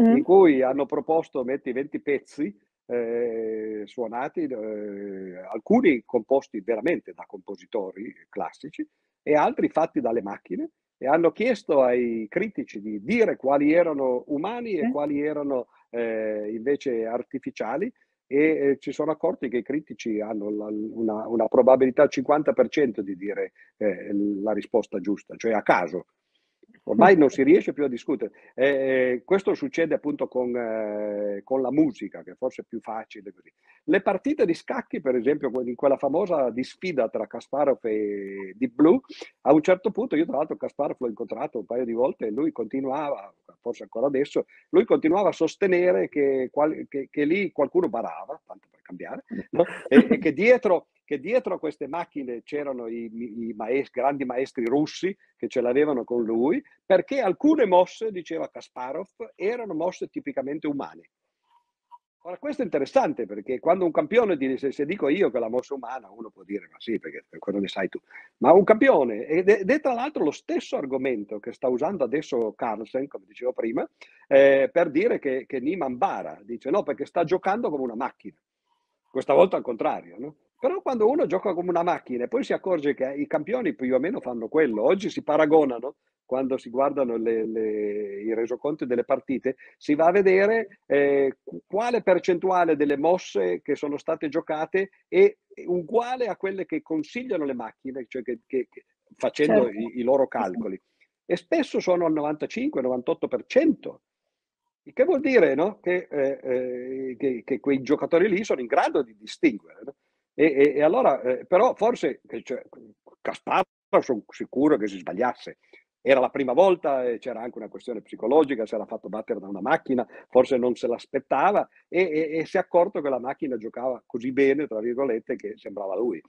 mm. in cui hanno proposto, metti 20 pezzi eh, suonati, eh, alcuni composti veramente da compositori classici e altri fatti dalle macchine e hanno chiesto ai critici di dire quali erano umani e quali erano eh, invece artificiali e eh, ci sono accorti che i critici hanno la, una, una, probabilità al 50% di dire eh, la risposta giusta, cioè a caso. Ormai non si riesce più a discutere. Eh, questo succede appunto con, eh, con, la musica, che forse è più facile così. Le partite di scacchi, per esempio, in quella famosa di sfida tra Kasparov e Deep Blue, a un certo punto, io tra l'altro Kasparov l'ho incontrato un paio di volte e lui continuava, forse ancora adesso, lui continuava a sostenere che, che, che lì qualcuno barava, tanto per cambiare, no? e, e che dietro che dietro a queste macchine c'erano i, i maestri, grandi maestri russi che ce l'avevano con lui, perché alcune mosse, diceva Kasparov, erano mosse tipicamente umane. Ora, questo è interessante perché quando un campione dice, se dico io che la mossa umana, uno può dire, ma sì, perché quello ne sai tu. Ma un campione, ed è, ed è tra l'altro lo stesso argomento che sta usando adesso Carlsen, come dicevo prima, eh, per dire che, che Niman bara, dice no, perché sta giocando come una macchina. Questa volta al contrario, no? Però quando uno gioca come una macchina e poi si accorge che i campioni più o meno fanno quello, oggi si paragonano, quando si guardano le, le, i resoconti delle partite, si va a vedere eh, quale percentuale delle mosse che sono state giocate è uguale a quelle che consigliano le macchine, cioè che, che, che, facendo certo. i, i, loro calcoli. E spesso sono al 95-98%. Il che vuol dire no? che, eh, eh, che, quei giocatori lì sono in grado di distinguere. No? E, e, e allora, eh, però forse, cioè, Casparo sono sicuro che si sbagliasse. Era la prima volta, e c'era anche una questione psicologica, si era fatto battere da una macchina, forse non se l'aspettava e, e, si è accorto che la macchina giocava così bene, tra virgolette, che sembrava lui.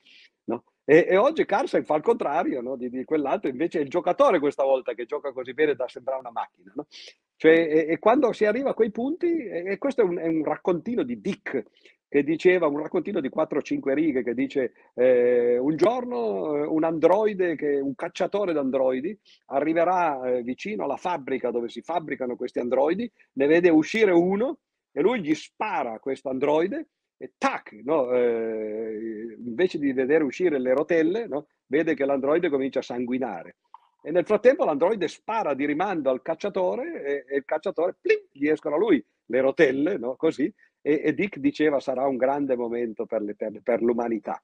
No? E, oggi Carson fa il contrario no? di, di, quell'altro, invece è il giocatore questa volta che gioca così bene da sembrare una macchina. No? Cioè, e, quando si arriva a quei punti, e, questo è un, è un raccontino di Dick, che diceva un raccontino di 4-5 righe che dice eh, un giorno eh, un androide, che, un cacciatore d'androidi arriverà eh, vicino alla fabbrica dove si fabbricano questi androidi, ne vede uscire uno e lui gli spara questo androide e tac, no, eh, invece di vedere uscire le rotelle, no, vede che l'androide comincia a sanguinare. E nel frattempo l'androide spara di rimando al cacciatore e, e il cacciatore, plim, gli escono a lui le rotelle, no? così, e, e, Dick diceva sarà un grande momento per, le, per, per, l'umanità.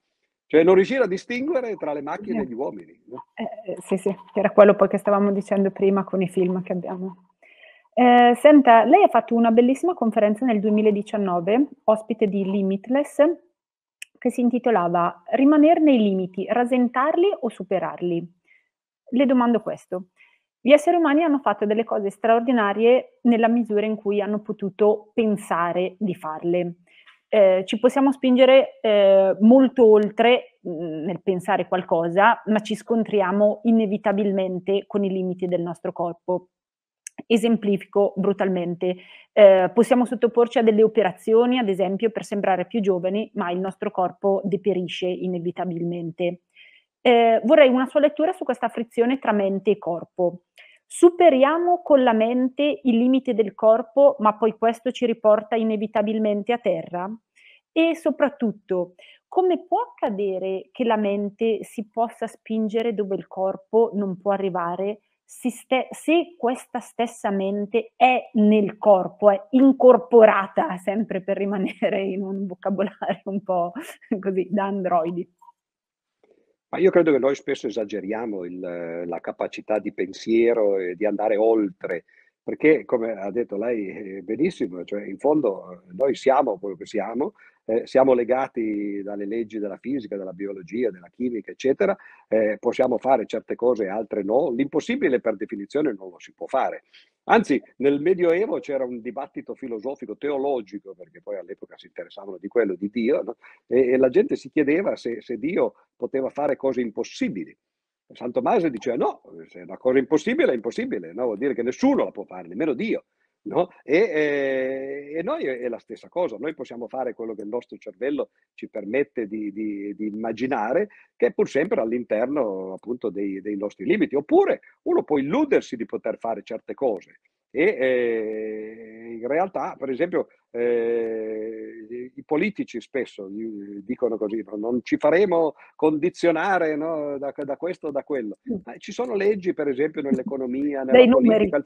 Cioè non riuscire a distinguere tra le macchine e gli uomini. No? Eh, sì, sì, era quello poi che stavamo dicendo prima con i film che abbiamo. Eh, senta, lei ha fatto una bellissima conferenza nel 2019, ospite di Limitless, che si intitolava Rimanere nei limiti, rasentarli o superarli? Le domando questo. Gli esseri umani hanno fatto delle cose straordinarie nella misura in cui hanno potuto pensare di farle. Eh, ci possiamo spingere eh, molto oltre mh, mm, nel pensare qualcosa, ma ci scontriamo inevitabilmente con i limiti del nostro corpo. Esemplifico brutalmente, eh, possiamo sottoporci a delle operazioni, ad esempio, per sembrare più giovani, ma il nostro corpo deperisce inevitabilmente. Eh, vorrei una sua lettura su questa frizione tra mente e corpo. Superiamo con la mente il limite del corpo, ma poi questo ci riporta inevitabilmente a terra? E soprattutto, come può accadere che la mente si possa spingere dove il corpo non può arrivare se, se questa stessa mente è nel corpo, è incorporata, sempre per rimanere in un vocabolario un po' così da androidi? Ma io credo che noi spesso esageriamo il, la capacità di pensiero e di andare oltre perché come ha detto lei eh, benissimo, cioè in fondo eh, noi siamo quello che siamo, eh, siamo legati dalle leggi della fisica, della biologia, della chimica, eccetera, eh, possiamo fare certe cose e altre no, l'impossibile per definizione non lo si può fare. Anzi, nel Medioevo c'era un dibattito filosofico, teologico, perché poi all'epoca si interessavano di quello, di Dio, no? e, e, la gente si chiedeva se, se Dio poteva fare cose impossibili. San Tommaso diceva no, se è una cosa impossibile è impossibile, no? vuol dire che nessuno la può fare, nemmeno Dio. No? E, e, e, noi è la stessa cosa, noi possiamo fare quello che il nostro cervello ci permette di, di, di immaginare, che è pur sempre all'interno appunto dei, dei, nostri limiti. Oppure uno può illudersi di poter fare certe cose e eh, in realtà, per esempio, eh, i politici spesso dicono così, no? non ci faremo condizionare no? da, da, questo o da quello. Ma ci sono leggi, per esempio, nell'economia, nella dei politica.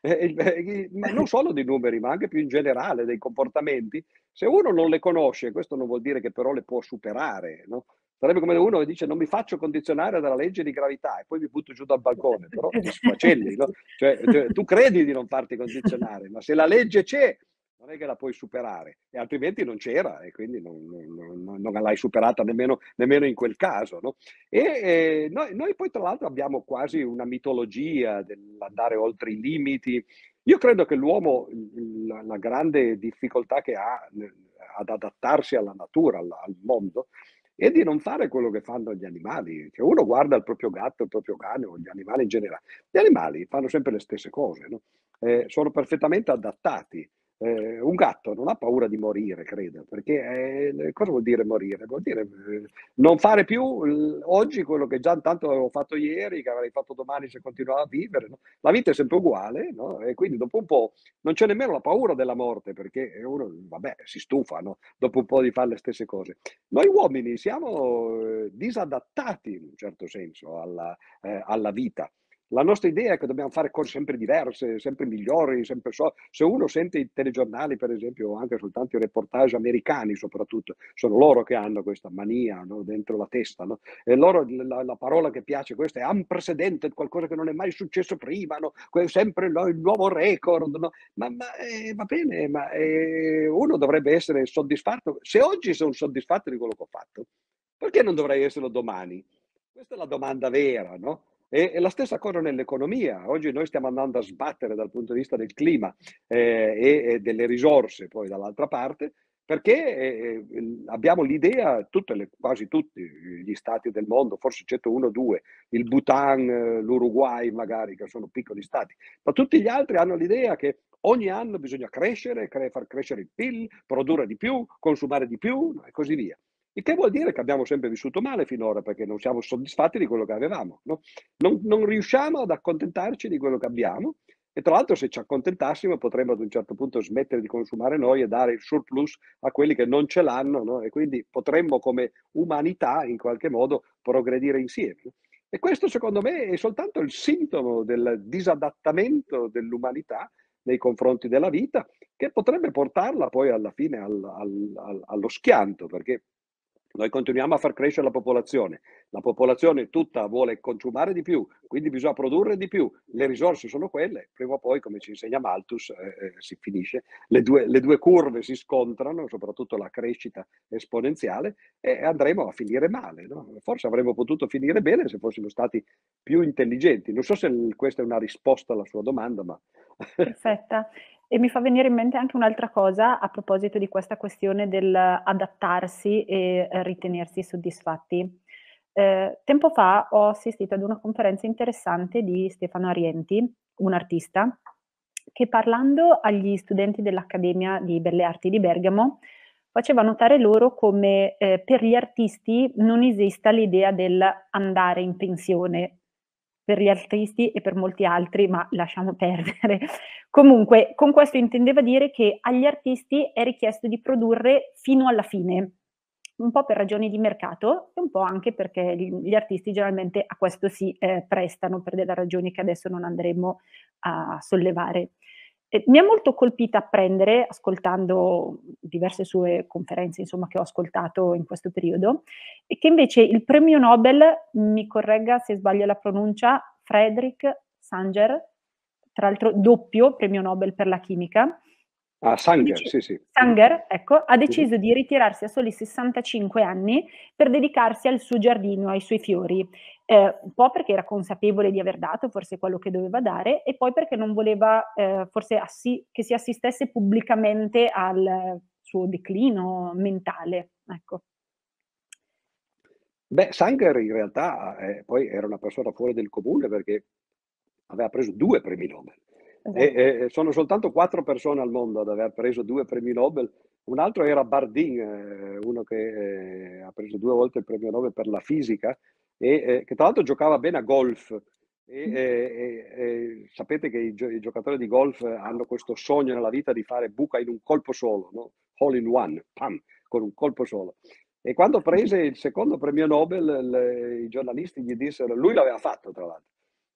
Eh, eh, ma non solo dei numeri, ma anche più in generale dei comportamenti. Se uno non le conosce, questo non vuol dire che però le può superare. No? Sarebbe come uno che dice non mi faccio condizionare dalla legge di gravità e poi mi butto giù dal balcone, però ti sfacelli, no? cioè, cioè, tu credi di non farti condizionare, ma se la legge c'è, non è che la puoi superare, e altrimenti non c'era e quindi non, non, non l'hai superata nemmeno, nemmeno, in quel caso. No? E eh, noi, noi, poi tra l'altro abbiamo quasi una mitologia dell'andare oltre i limiti. Io credo che l'uomo, la, la grande difficoltà che ha ad adattarsi alla natura, al, al mondo, e di non fare quello che fanno gli animali. Cioè uno guarda il proprio gatto, il proprio cane o gli animali in generale. Gli animali fanno sempre le stesse cose, no? eh, sono perfettamente adattati eh, un gatto non ha paura di morire, credo, perché eh, cosa vuol dire morire? Vuol dire eh, non fare più oggi quello che già tanto avevo fatto ieri, che avrei fatto domani se continuavo a vivere. No? La vita è sempre uguale, no? e quindi dopo un po' non c'è nemmeno la paura della morte, perché uno, vabbè, si stufa no? dopo un po' di fare le stesse cose. Noi uomini siamo eh, disadattati in un certo senso alla, eh, alla vita. La nostra idea è che dobbiamo fare cose sempre diverse, sempre migliori, sempre so. Se uno sente i telegiornali, per esempio, o anche soltanto i reportage americani soprattutto, sono loro che hanno questa mania no? dentro la testa. No? E loro, la, la, parola che piace questa è unprecedented, qualcosa che non è mai successo prima, no? sempre no, il nuovo record. Ma, ma eh, va bene, ma eh, uno dovrebbe essere soddisfatto. Se oggi sono soddisfatto di quello che ho fatto, perché non dovrei esserlo domani? Questa è la domanda vera, no? E, e, la stessa cosa nell'economia. Oggi noi stiamo andando a sbattere dal punto di vista del clima eh, e, e, delle risorse poi dall'altra parte, perché eh, eh abbiamo l'idea, le, quasi tutti gli stati del mondo, forse eccetto uno o due, il Bhutan, l'Uruguay magari, che sono piccoli stati, ma tutti gli altri hanno l'idea che ogni anno bisogna crescere, far crescere il PIL, produrre di più, consumare di più e così via. Il che vuol dire che abbiamo sempre vissuto male finora perché non siamo soddisfatti di quello che avevamo. No? Non, non, riusciamo ad accontentarci di quello che abbiamo e tra l'altro se ci accontentassimo potremmo ad un certo punto smettere di consumare noi e dare il surplus a quelli che non ce l'hanno no? e quindi potremmo come umanità in qualche modo progredire insieme. E questo secondo me è soltanto il sintomo del disadattamento dell'umanità nei confronti della vita che potrebbe portarla poi alla fine al, al, al, allo schianto perché noi continuiamo a far crescere la popolazione, la popolazione tutta vuole consumare di più, quindi bisogna produrre di più, le risorse sono quelle, prima o poi, come ci insegna Malthus, eh, eh, si finisce, le due, le due, curve si scontrano, soprattutto la crescita esponenziale, e andremo a finire male. No? Forse avremmo potuto finire bene se fossimo stati più intelligenti. Non so se questa è una risposta alla sua domanda, ma... Perfetta. E mi fa venire in mente anche un'altra cosa a proposito di questa questione dell'adattarsi e ritenersi soddisfatti. Eh, tempo fa ho assistito ad una conferenza interessante di Stefano Arienti, un artista, che parlando agli studenti dell'Accademia di Belle Arti di Bergamo faceva notare loro come eh, per gli artisti non esista l'idea del andare in pensione per gli artisti e per molti altri, ma lasciamo perdere. Comunque, con questo intendeva dire che agli artisti è richiesto di produrre fino alla fine, un po' per ragioni di mercato e un po' anche perché gli artisti generalmente a questo si eh, prestano per delle ragioni che adesso non andremo a sollevare. E mi ha molto colpita apprendere, ascoltando diverse sue conferenze insomma, che ho ascoltato in questo periodo, e che invece il premio Nobel, mi corregga se sbaglio la pronuncia, Frederick Sanger, tra l'altro doppio premio Nobel per la chimica. Ah, Sanger, sì, sì. Sanger, ecco, ha deciso di ritirarsi a soli 65 anni per dedicarsi al suo giardino, ai suoi fiori. Eh, un po' perché era consapevole di aver dato forse quello che doveva dare e poi perché non voleva eh, forse assi- che si assistesse pubblicamente al suo declino mentale. Ecco. Beh, Sanger in realtà eh, poi era una persona fuori del comune perché aveva preso due premi Nobel. Esatto. E, e, sono soltanto quattro persone al mondo ad aver preso due premi Nobel. Un altro era Bardin, eh, uno che eh, ha preso due volte il premio Nobel per la fisica e eh, che tra l'altro giocava bene a golf. E, mm. e, sapete che i, gio- i, giocatori di golf hanno questo sogno nella vita di fare buca in un colpo solo, no? All in one, pam, con un colpo solo. E quando prese il secondo premio Nobel, le, i giornalisti gli dissero, lui l'aveva fatto tra l'altro,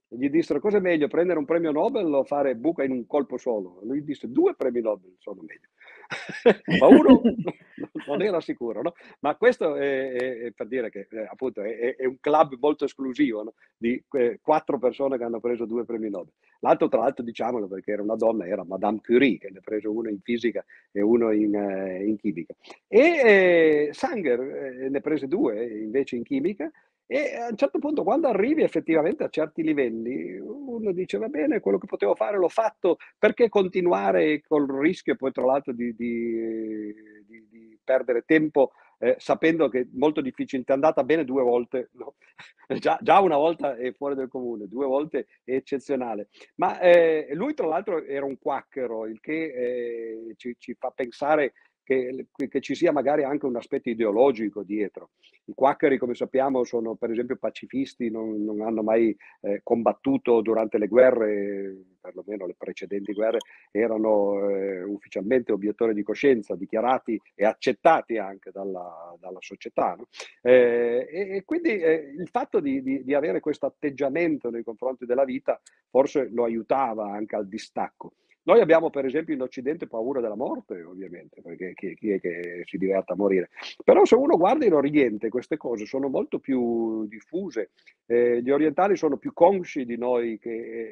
gli dissero cosa è meglio, prendere un premio Nobel o fare buca in un colpo solo? Lui disse due premi Nobel sono meglio. Ma uno non era sicuro, no? Ma questo è, è, è per dire che eh, appunto è, è, un club molto esclusivo no? di eh, quattro persone che hanno preso due premi Nobel. L'altro, tra l'altro, diciamolo perché era una donna, era Madame Curie, che ne ha preso uno in fisica e uno in, eh, in chimica. E eh, Sanger eh, ne prese due invece in chimica e a un certo punto, quando arrivi effettivamente a certi livelli, uno dice va bene, quello che potevo fare l'ho fatto, perché continuare col rischio poi tra l'altro di, di, di, di perdere tempo eh, sapendo che è molto difficile, è andata bene due volte, no? già, già, una volta è fuori del comune, due volte è eccezionale. Ma eh, lui tra l'altro era un quacchero, il che eh, ci, ci fa pensare che, che, ci sia magari anche un aspetto ideologico dietro. I quaccheri, come sappiamo, sono per esempio pacifisti, non, non hanno mai eh, combattuto durante le guerre, perlomeno le precedenti guerre, erano eh, ufficialmente obiettori di coscienza, dichiarati e accettati anche dalla, dalla società. No? Eh, e, e, quindi eh, il fatto di, di, di avere questo atteggiamento nei confronti della vita forse lo aiutava anche al distacco. Noi abbiamo per esempio in Occidente paura della morte, ovviamente, perché chi, chi, è che si diverte a morire? Però se uno guarda in Oriente queste cose sono molto più diffuse, eh, gli orientali sono più consci di noi che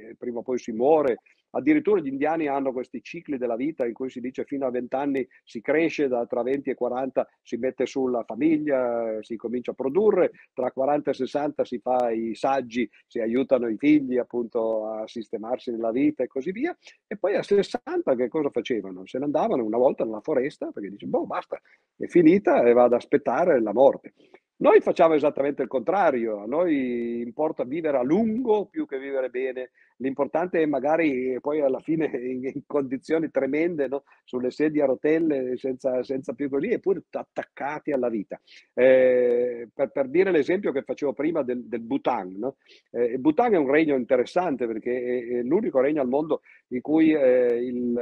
eh, prima o poi si muore, Addirittura gli indiani hanno questi cicli della vita in cui si dice fino a 20 anni si cresce, da tra 20 e 40 si mette sulla famiglia, si comincia a produrre, tra 40 e 60 si fa i saggi, si aiutano i figli appunto a sistemarsi nella vita e così via. E poi a 60 che cosa facevano? Se ne andavano una volta nella foresta perché dice, boh, basta, è finita e vado ad aspettare la morte. Noi facciamo esattamente il contrario, a noi importa vivere a lungo più che vivere bene, l'importante è magari poi alla fine in, condizioni tremende, no? sulle sedie a rotelle, senza, senza, più così, eppure attaccati alla vita. Eh, per, per, dire l'esempio che facevo prima del, del Bhutan, no? eh, Bhutan è un regno interessante perché è, è l'unico regno al mondo in cui eh, il,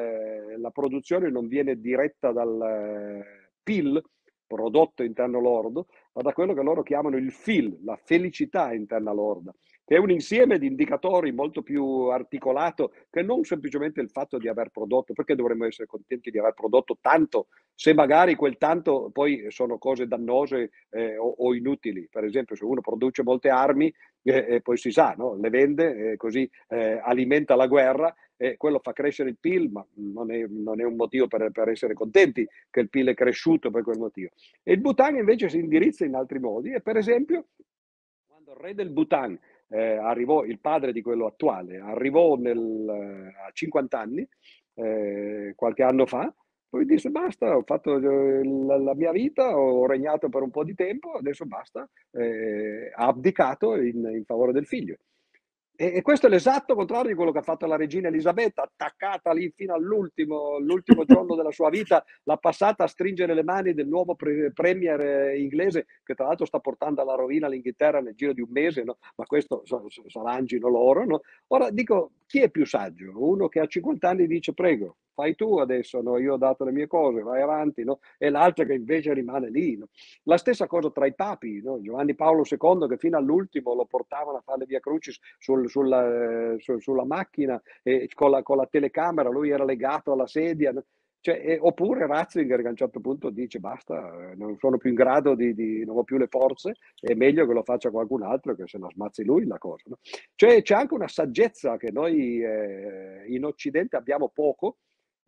la produzione non viene diretta dal eh, PIL, prodotto interno lordo, ma da quello che loro chiamano il FIL, la felicità interna lorda, che è un insieme di indicatori molto più articolato che non semplicemente il fatto di aver prodotto, perché dovremmo essere contenti di aver prodotto tanto, se magari quel tanto poi sono cose dannose eh, o, o, inutili. Per esempio, se uno produce molte armi, eh, poi si sa, no? le vende, eh, così eh, alimenta la guerra, e quello fa crescere il PIL, ma non è, non è un motivo per, per, essere contenti che il PIL è cresciuto per quel motivo. E il Bhutan invece si indirizza in altri modi e per esempio quando il re del Bhutan eh, arrivò, il padre di quello attuale, arrivò nel, a 50 anni, eh, qualche anno fa, poi disse basta, ho fatto eh, la, la, mia vita, ho regnato per un po' di tempo, adesso basta, eh, ha abdicato in, in favore del figlio. E, questo è l'esatto contrario di quello che ha fatto la regina Elisabetta, attaccata lì fino all'ultimo, l'ultimo giorno della sua vita, l'ha passata a stringere le mani del nuovo pre- premier eh, inglese, che tra l'altro sta portando alla rovina l'Inghilterra nel giro di un mese, no? ma questo s'arrangino loro. No? Ora dico, chi è più saggio? Uno che a 50 anni dice prego, fai tu adesso, no? io ho dato le mie cose, vai avanti, no? e l'altro che invece rimane lì. No? La stessa cosa tra i papi? Giovanni Paolo II che fino all'ultimo lo portavano a fare le via crucis sul, sulla, su, sulla, macchina e con la, con la, telecamera, lui era legato alla sedia. Cioè, eh, oppure Ratzinger che a un certo punto dice basta, non sono più in grado di, di, non ho più le forze, è meglio che lo faccia qualcun altro che se no smazzi lui la cosa. Cioè c'è anche una saggezza che noi eh, in Occidente abbiamo poco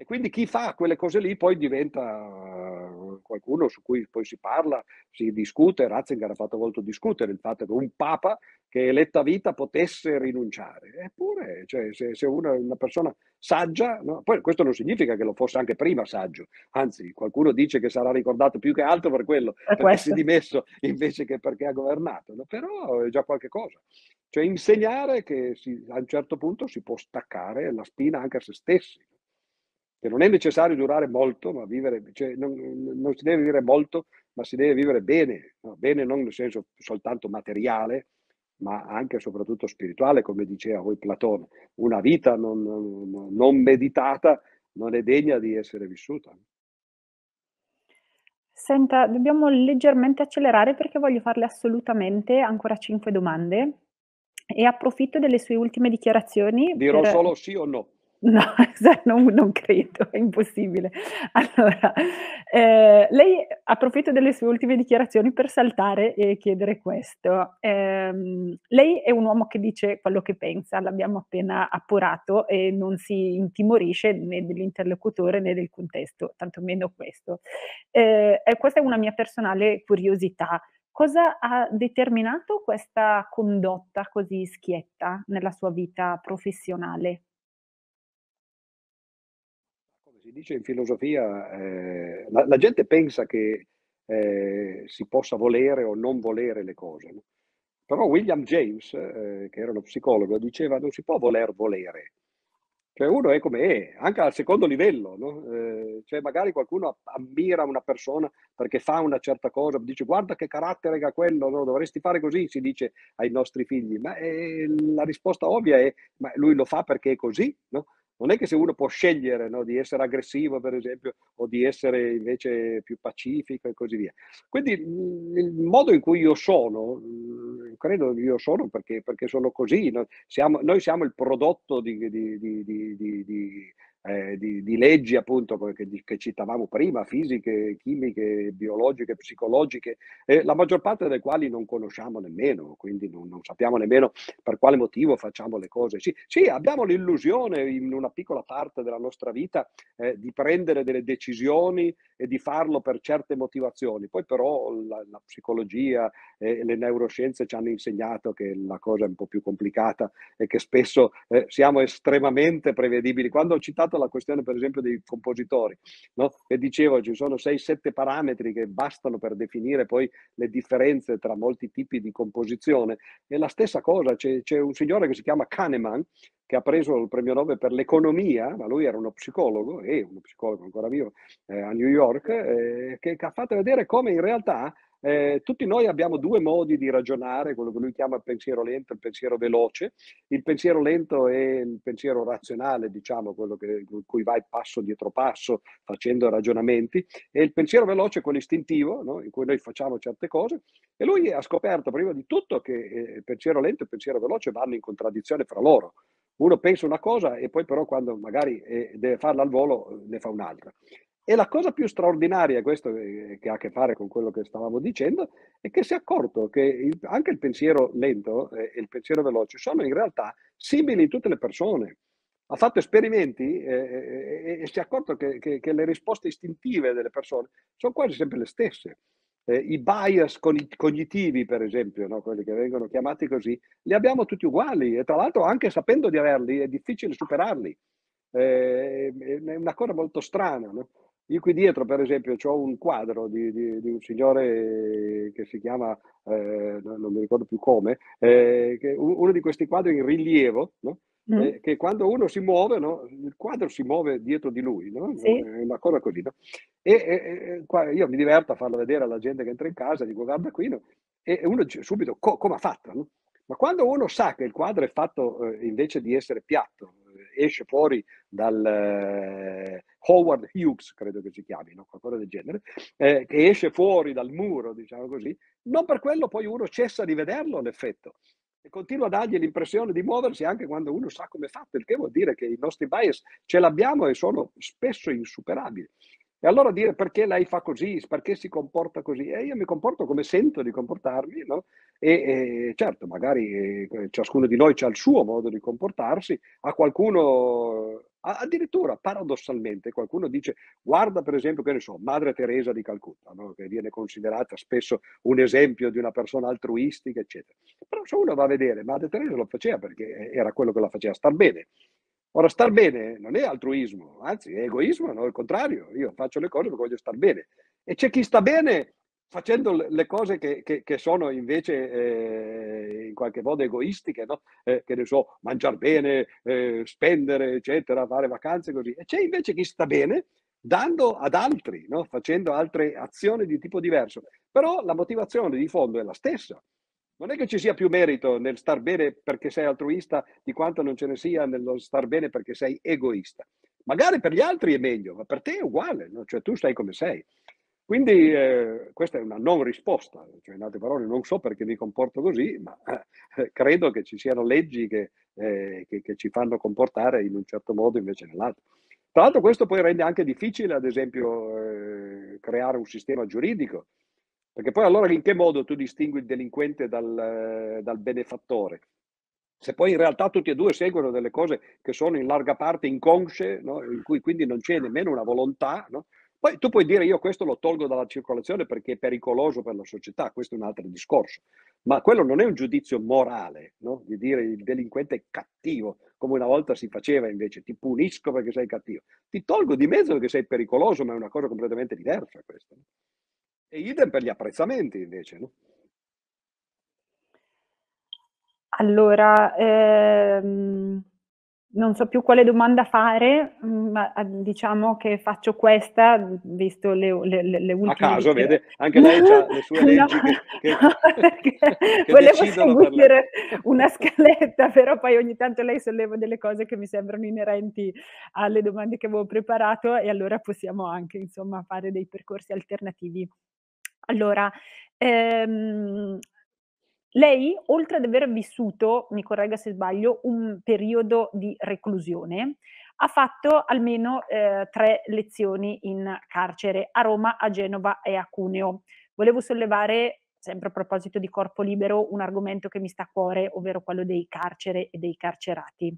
e quindi chi fa quelle cose lì poi diventa uh, qualcuno su cui poi si parla, si discute. Ratzinger ha fatto molto discutere il fatto che un papa che è eletto a vita potesse rinunciare. Eppure, cioè, se, se una, una, persona saggia, no? poi questo non significa che lo fosse anche prima saggio, anzi qualcuno dice che sarà ricordato più che altro per quello, è perché questo. si è dimesso invece che perché ha governato, no? però è già qualche cosa. Cioè insegnare che si, a un certo punto si può staccare la spina anche a se stessi che non è necessario durare molto, ma vivere, cioè non, non, si deve vivere molto, ma si deve vivere bene, no? bene non nel senso soltanto materiale, ma anche e soprattutto spirituale, come diceva poi Platone. Una vita non, non, non meditata non è degna di essere vissuta. Senta, dobbiamo leggermente accelerare perché voglio farle assolutamente ancora cinque domande e approfitto delle sue ultime dichiarazioni. Dirò per... solo sì o no. No, non non credo, è impossibile. Allora, ehm, lei approfitto delle sue ultime dichiarazioni per saltare e chiedere questo. Ehm, lei è un uomo che dice quello che pensa, l'abbiamo appena appurato e non si intimorisce né dell'interlocutore né del contesto, tantomeno questo. Ehm, e questa è una mia personale curiosità. Cosa ha determinato questa condotta così schietta nella sua vita professionale? Dice in filosofia, eh, la, la, gente pensa che eh, si possa volere o non volere le cose. No? Però William James, eh, che era uno psicologo, diceva non si può voler volere. Cioè uno è come è, anche al secondo livello. No? Eh, cioè magari qualcuno ammira una persona perché fa una certa cosa, dice guarda che carattere che ha quello, no? dovresti fare così, si dice ai nostri figli. Ma eh, la risposta ovvia è ma lui lo fa perché è così. No? Non è che se uno può scegliere no, di essere aggressivo, per esempio, o di essere invece più pacifico e così via. Quindi il modo in cui io sono, credo io sono perché, perché sono così, no? siamo, noi siamo il prodotto di, di, di eh, di, di, leggi appunto che, che, citavamo prima, fisiche, chimiche, biologiche, psicologiche, eh, la maggior parte delle quali non conosciamo nemmeno, quindi non, non, sappiamo nemmeno per quale motivo facciamo le cose. Sì, sì abbiamo l'illusione in una piccola parte della nostra vita eh, di prendere delle decisioni e di farlo per certe motivazioni, poi però la, la psicologia e le neuroscienze ci hanno insegnato che la cosa è un po' più complicata e che spesso eh, siamo estremamente prevedibili. Quando ho citato la questione, per esempio, dei compositori, no? e dicevo ci sono 6-7 parametri che bastano per definire poi le differenze tra molti tipi di composizione. E la stessa cosa, c'è, c'è un signore che si chiama Kahneman, che ha preso il premio Nobel per l'economia, ma lui era uno psicologo, e uno psicologo ancora vivo eh, a New York, eh, che, ha fatto vedere come in realtà eh, tutti noi abbiamo due modi di ragionare, quello che lui chiama il pensiero lento e il pensiero veloce. Il pensiero lento è il pensiero razionale, diciamo, quello che, in cui vai passo dietro passo facendo ragionamenti, e il pensiero veloce è quello istintivo, no? in cui noi facciamo certe cose. E lui ha scoperto prima di tutto che eh, il pensiero lento e il pensiero veloce vanno in contraddizione fra loro. Uno pensa una cosa e poi però quando magari eh, deve farla al volo ne fa un'altra. E la cosa più straordinaria, questo che ha a che fare con quello che stavamo dicendo, è che si è accorto che anche il pensiero lento e il pensiero veloce sono in realtà simili in tutte le persone. Ha fatto esperimenti eh, e, e, si è accorto che, che, che, le risposte istintive delle persone sono quasi sempre le stesse. Eh, I bias cognitivi, per esempio, no? quelli che vengono chiamati così, li abbiamo tutti uguali e tra l'altro anche sapendo di averli è difficile superarli. Eh, è una cosa molto strana. No? Io qui dietro, per esempio, ho un quadro di, di, di, un signore che si chiama, eh, non mi ricordo più come, eh, che uno di questi quadri in rilievo, no? mm. eh, che quando uno si muove, no? il quadro si muove dietro di lui, no? sì. è una cosa così. E, e, e, io mi diverto a farlo vedere alla gente che entra in casa, dico guarda qui, e uno dice subito co- come ha fatto. Ma quando uno sa che il quadro è fatto eh, invece di essere piatto, esce fuori dal eh, Howard Hughes, credo che si chiami, no? qualcosa del genere, eh, che esce fuori dal muro, diciamo così, non per quello poi uno cessa di vederlo l'effetto. e continua a dargli l'impressione di muoversi anche quando uno sa come è fatto, il che vuol dire che i nostri bias ce l'abbiamo e sono spesso insuperabili. E allora dire perché lei fa così, perché si comporta così? E io mi comporto come sento di comportarmi, no? E, e certo, magari eh, ciascuno di noi ha il suo modo di comportarsi, a qualcuno, addirittura paradossalmente, qualcuno dice, guarda per esempio, che ne so, Madre Teresa di Calcutta, no? che viene considerata spesso un esempio di una persona altruistica, eccetera. Però se uno va a vedere, Madre Teresa lo faceva perché era quello che la faceva star bene. Ora, star bene non è altruismo, anzi è egoismo, no? Al contrario, io faccio le cose perché voglio star bene. E c'è chi sta bene facendo le cose che, che, che sono invece eh, in qualche modo egoistiche, no? eh, che ne so, mangiare bene, eh, spendere, eccetera, fare vacanze così. E c'è invece chi sta bene dando ad altri, no? facendo altre azioni di tipo diverso. Però la motivazione di fondo è la stessa. Non è che ci sia più merito nel star bene perché sei altruista di quanto non ce ne sia nello star bene perché sei egoista. Magari per gli altri è meglio, ma per te è uguale, no? cioè tu stai come sei. Quindi eh, questa è una non risposta, cioè in altre parole non so perché mi comporto così, ma eh, credo che ci siano leggi che, eh, che, che, ci fanno comportare in un certo modo invece nell'altro. Tra l'altro questo poi rende anche difficile, ad esempio, eh, creare un sistema giuridico perché poi allora in che modo tu distingui il delinquente dal, dal benefattore? Se poi in realtà tutti e due seguono delle cose che sono in larga parte inconsce, no? in cui quindi non c'è nemmeno una volontà, no? poi tu puoi dire io questo lo tolgo dalla circolazione perché è pericoloso per la società, questo è un altro discorso, ma quello non è un giudizio morale, no? di dire il delinquente è cattivo, come una volta si faceva invece, ti punisco perché sei cattivo, ti tolgo di mezzo perché sei pericoloso, ma è una cosa completamente diversa questa. E idem per gli apprezzamenti invece, no? Allora, ehm, non so più quale domanda fare, ma ah, diciamo che faccio questa, visto le, le, le ultime... A caso, vede, anche lei ha le sue leggi no, che, che, che Volevo seguire una scaletta, però poi ogni tanto lei solleva delle cose che mi sembrano inerenti alle domande che avevo preparato e allora possiamo anche, insomma, fare dei percorsi alternativi. Allora, ehm, lei oltre ad aver vissuto, mi corregga se sbaglio, un periodo di reclusione, ha fatto almeno, ehm, 3 lezioni in carcere a Roma, a Genova e a Cuneo. Volevo sollevare, sempre a proposito di corpo libero, un argomento che mi sta a cuore, ovvero quello dei carcere e dei carcerati.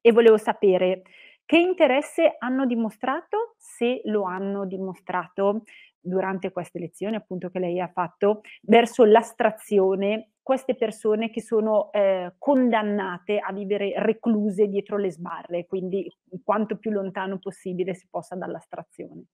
E volevo sapere che interesse hanno dimostrato, se lo hanno dimostrato, durante queste lezioni appunto che lei ha fatto verso l'astrazione queste persone che sono eh, condannate a vivere recluse dietro le sbarre, quindi quanto più lontano possibile si possa dall'astrazione.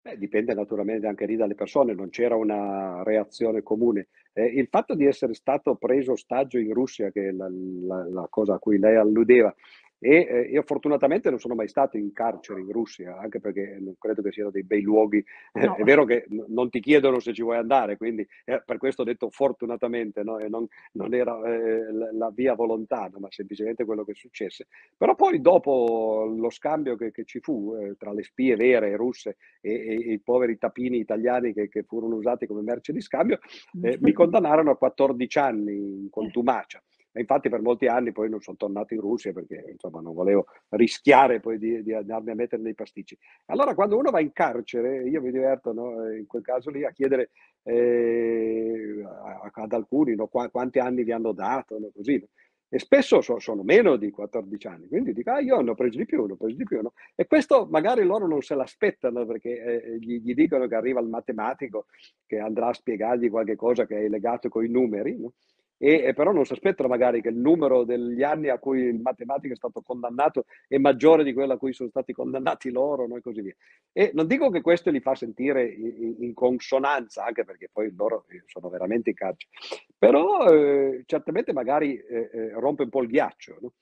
Beh, dipende naturalmente anche lì dalle persone, non c'era una reazione comune. Eh, il fatto di essere stato preso ostaggio in Russia, che è la, la, la cosa a cui lei alludeva, e eh, io fortunatamente non sono mai stato in carcere in Russia, anche perché non credo che siano dei bei luoghi. No. È vero che n- non ti chiedono se ci vuoi andare, quindi eh, per questo ho detto fortunatamente, no? e non, non era eh, la, la via volontà, ma semplicemente quello che successe. Però poi dopo lo scambio che, che ci fu eh, tra le spie vere russe e, e, e, i poveri tapini italiani che, che, furono usati come merce di scambio, eh, mi condannarono a 14 anni in contumacia. E infatti per molti anni poi non sono tornato in Russia perché insomma non volevo rischiare poi di, di andarmi a mettere nei pasticci. Allora quando uno va in carcere, io mi diverto no, in quel caso lì a chiedere eh, ad alcuni no, qu- quanti anni vi hanno dato, no, così. E spesso so, sono meno di 14 anni, quindi dico, ah, io ne ho preso di più, ne ho preso di più. No? E questo magari loro non se l'aspettano perché eh, gli, gli, dicono che arriva il matematico che andrà a spiegargli qualche cosa che è legato con i numeri, no? E, e, però non si aspettano magari che il numero degli anni a cui il matematico è stato condannato è maggiore di quello a cui sono stati condannati loro no? e così via. E non dico che questo li fa sentire in, in consonanza, anche perché poi loro eh, sono veramente in carcere, però eh, certamente magari eh, eh, rompe un po' il ghiaccio. No?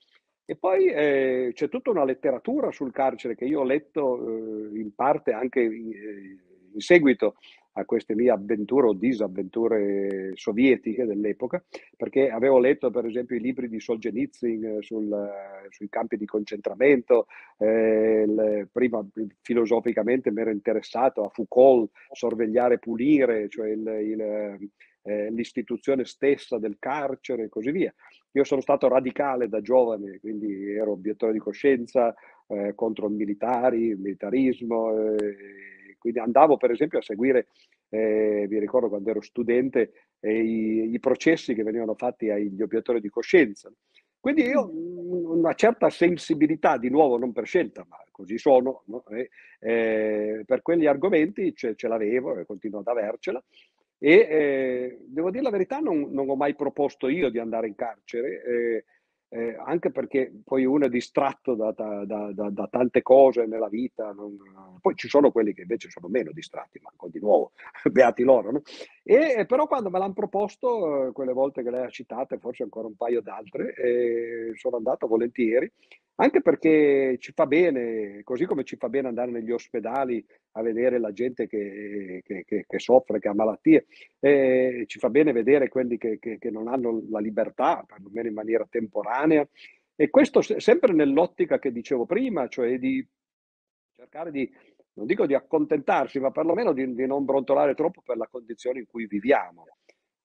E poi eh, c'è tutta una letteratura sul carcere che io ho letto eh, in parte anche in, in seguito a queste mie avventure o disavventure sovietiche dell'epoca, perché avevo letto per esempio i libri di Solzhenitsyn sul, sui campi di concentramento, eh, prima filosoficamente mi ero interessato a Foucault, sorvegliare, punire, cioè il, il eh, l'istituzione stessa del carcere e così via. Io sono stato radicale da giovane, quindi ero obiettore di coscienza eh, contro i militari, il militarismo, eh, quindi andavo per esempio a seguire, eh, vi ricordo quando ero studente, eh, i, i, processi che venivano fatti agli obiettori di coscienza. Quindi io una certa sensibilità, di nuovo non per scelta, ma così sono, no? eh, eh, per quegli argomenti ce, ce, l'avevo e continuo ad avercela. E eh, devo dire la verità, non, non, ho mai proposto io di andare in carcere, eh, eh, anche perché poi uno è distratto da, da, da, da tante cose nella vita, non... poi ci sono quelli che invece sono meno distratti, ma di nuovo, beati loro. No? E, però quando me l'hanno proposto, eh, quelle volte che lei ha citato, forse ancora un paio d'altre, eh, sono andato volentieri anche perché ci fa bene, così come ci fa bene andare negli ospedali a vedere la gente che, che, che, che soffre, che ha malattie, eh, ci fa bene vedere quelli che, non hanno la libertà, perlomeno in maniera temporanea. E questo sempre nell'ottica che dicevo prima, cioè di cercare di, non dico di accontentarsi, ma perlomeno di, di non brontolare troppo per la condizione in cui viviamo.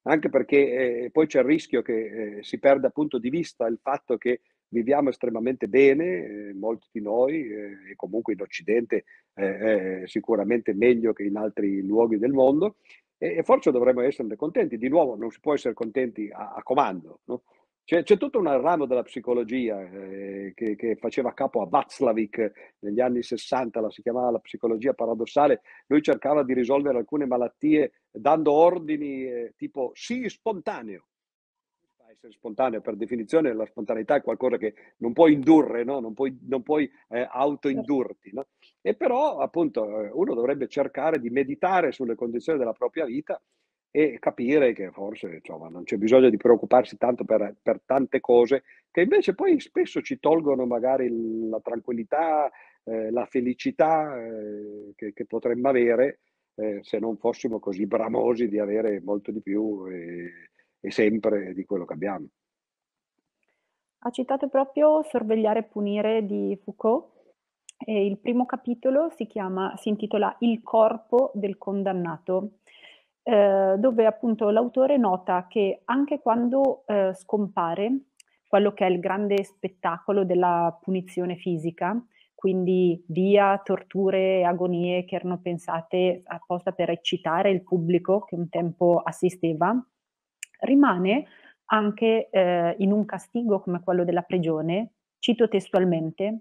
Anche perché eh, poi c'è il rischio che eh, si perda appunto di vista il fatto che viviamo estremamente bene, eh, molti di noi, eh, e comunque in Occidente eh, sicuramente meglio che in altri luoghi del mondo, e, e, forse dovremmo esserne contenti. Di nuovo, non si può essere contenti a, a comando. No? C'è, c'è, tutto un ramo della psicologia eh, che, che, faceva capo a Václavic negli anni 60, la si chiamava la psicologia paradossale. Lui cercava di risolvere alcune malattie dando ordini eh, tipo sì spontaneo essere spontaneo per definizione, la spontaneità è qualcosa che non puoi indurre, no? non puoi, non puoi eh, autoindurti. No? E però appunto eh, uno dovrebbe cercare di meditare sulle condizioni della propria vita e capire che forse insomma, non c'è bisogno di preoccuparsi tanto per, per, tante cose che invece poi spesso ci tolgono magari la tranquillità, eh, la felicità eh, che, che, potremmo avere eh, se non fossimo così bramosi di avere molto di più e sempre di quello che abbiamo. Ha citato proprio Sorvegliare e punire di Foucault e il primo capitolo si, chiama, si intitola Il corpo del condannato, eh, dove appunto l'autore nota che anche quando eh, scompare quello che è il grande spettacolo della punizione fisica, quindi via torture e agonie che erano pensate apposta per eccitare il pubblico che un tempo assisteva, rimane anche eh, in un castigo come quello della prigione, cito testualmente,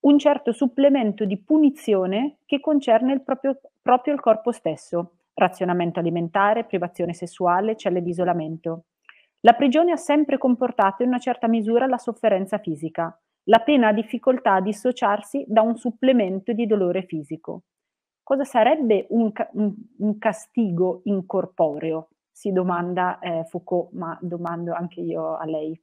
un certo supplemento di punizione che concerne il proprio, proprio il corpo stesso, razionamento alimentare, privazione sessuale, celle di isolamento. La prigione ha sempre comportato in una certa misura la sofferenza fisica. La pena ha difficoltà a dissociarsi da un supplemento di dolore fisico. Cosa sarebbe un, un, un castigo incorporeo? Si domanda eh, Foucault, ma domando anche io a lei.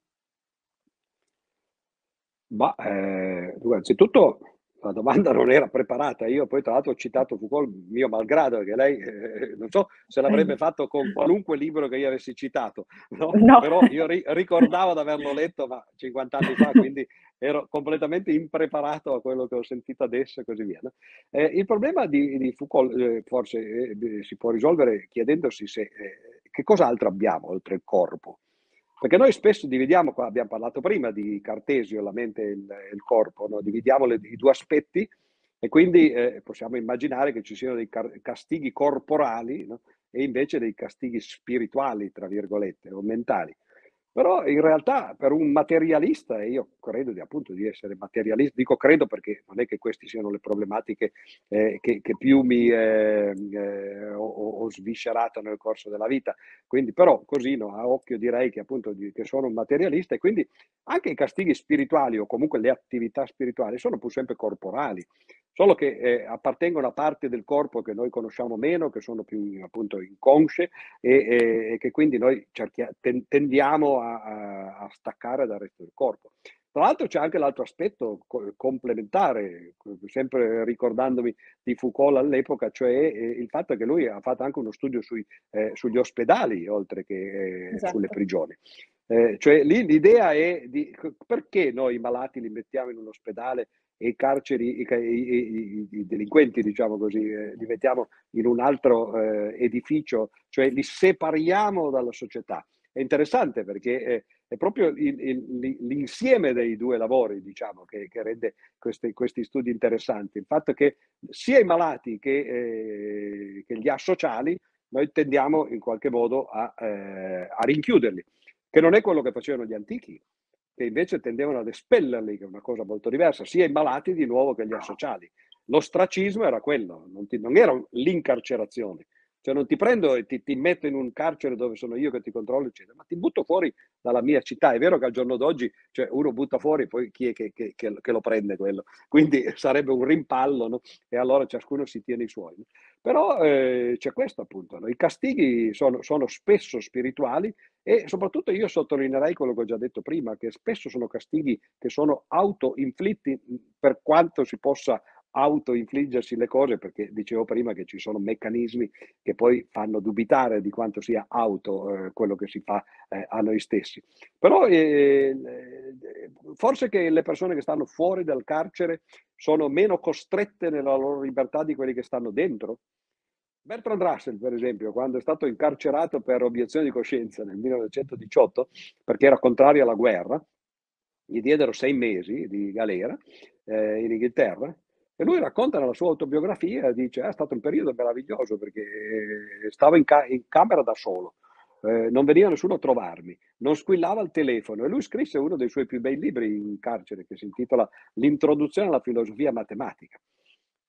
Ma eh, innanzitutto la domanda non era preparata, io poi tra l'altro ho citato Foucault mio malgrado, perché lei eh, non so se l'avrebbe fatto con qualunque libro che io avessi citato, no? No. però io ri- ricordavo di averlo letto ma 50 anni fa, quindi ero completamente impreparato a quello che ho sentito adesso e così via. No? Eh, il problema di, di Foucault eh, forse eh, si può risolvere chiedendosi se eh, che cos'altro abbiamo oltre il corpo? Perché noi spesso dividiamo, abbiamo parlato prima di Cartesio, la mente e il, il corpo, no? dividiamo le, i due aspetti e quindi eh, possiamo immaginare che ci siano dei castighi corporali no? e invece dei castighi spirituali, tra virgolette, o mentali. Però in realtà per un materialista, e io credo di, appunto di essere materialista, dico credo perché non è che queste siano le problematiche eh, che, che, più mi eh, eh, ho, ho, sviscerato nel corso della vita, quindi però così no, a occhio direi che appunto di, che sono un materialista e quindi anche i castighi spirituali o comunque le attività spirituali sono pur sempre corporali, solo che eh, appartengono a parti del corpo che noi conosciamo meno, che sono più appunto inconsce e, e, e che quindi noi cerchia, ten, tendiamo a, a, a, staccare dal resto del corpo. Tra l'altro c'è anche l'altro aspetto co- complementare, sempre ricordandomi di Foucault all'epoca, cioè eh, il fatto che lui ha fatto anche uno studio sui, eh, sugli ospedali oltre che eh, esatto. sulle prigioni. Eh, cioè lì l'idea è di perché noi i malati li mettiamo in un ospedale e i carceri, i, i, i delinquenti, diciamo così, eh, li mettiamo in un altro eh, edificio, cioè li separiamo dalla società. È interessante perché è, è proprio il, il, l'insieme dei due lavori, diciamo, che, che rende questi, questi, studi interessanti. Il fatto che sia i malati che, eh, che gli asociali noi tendiamo in qualche modo a, eh, a rinchiuderli, che non è quello che facevano gli antichi che invece tendevano ad espellerli, che è una cosa molto diversa, sia i malati di nuovo che gli asociali. L'ostracismo era quello, non, ti, non era l'incarcerazione. Cioè non ti prendo e ti, ti, metto in un carcere dove sono io che ti controllo, eccetera, ma ti butto fuori dalla mia città. È vero che al giorno d'oggi cioè, uno butta fuori, poi chi è che, che, che, che lo prende quello? Quindi sarebbe un rimpallo, no? E allora ciascuno si tiene i suoi. Però eh, c'è questo appunto, no? i castighi sono, sono spesso spirituali e soprattutto io sottolineerei quello che ho già detto prima, che spesso sono castighi che sono auto-inflitti per quanto si possa auto-infliggersi le cose, perché dicevo prima che ci sono meccanismi che poi fanno dubitare di quanto sia auto eh, quello che si fa eh, a noi stessi. Però eh, forse che le persone che stanno fuori dal carcere sono meno costrette nella loro libertà di quelli che stanno dentro. Bertrand Russell, per esempio, quando è stato incarcerato per obiezione di coscienza nel 1918, perché era contrario alla guerra, gli diedero sei mesi di galera eh, in Inghilterra e lui racconta nella sua autobiografia, dice, è stato un periodo meraviglioso perché stavo in, ca- in camera da solo, eh, non veniva nessuno a trovarmi, non squillava il telefono e lui scrisse uno dei suoi più bei libri in carcere che si intitola L'introduzione alla filosofia matematica.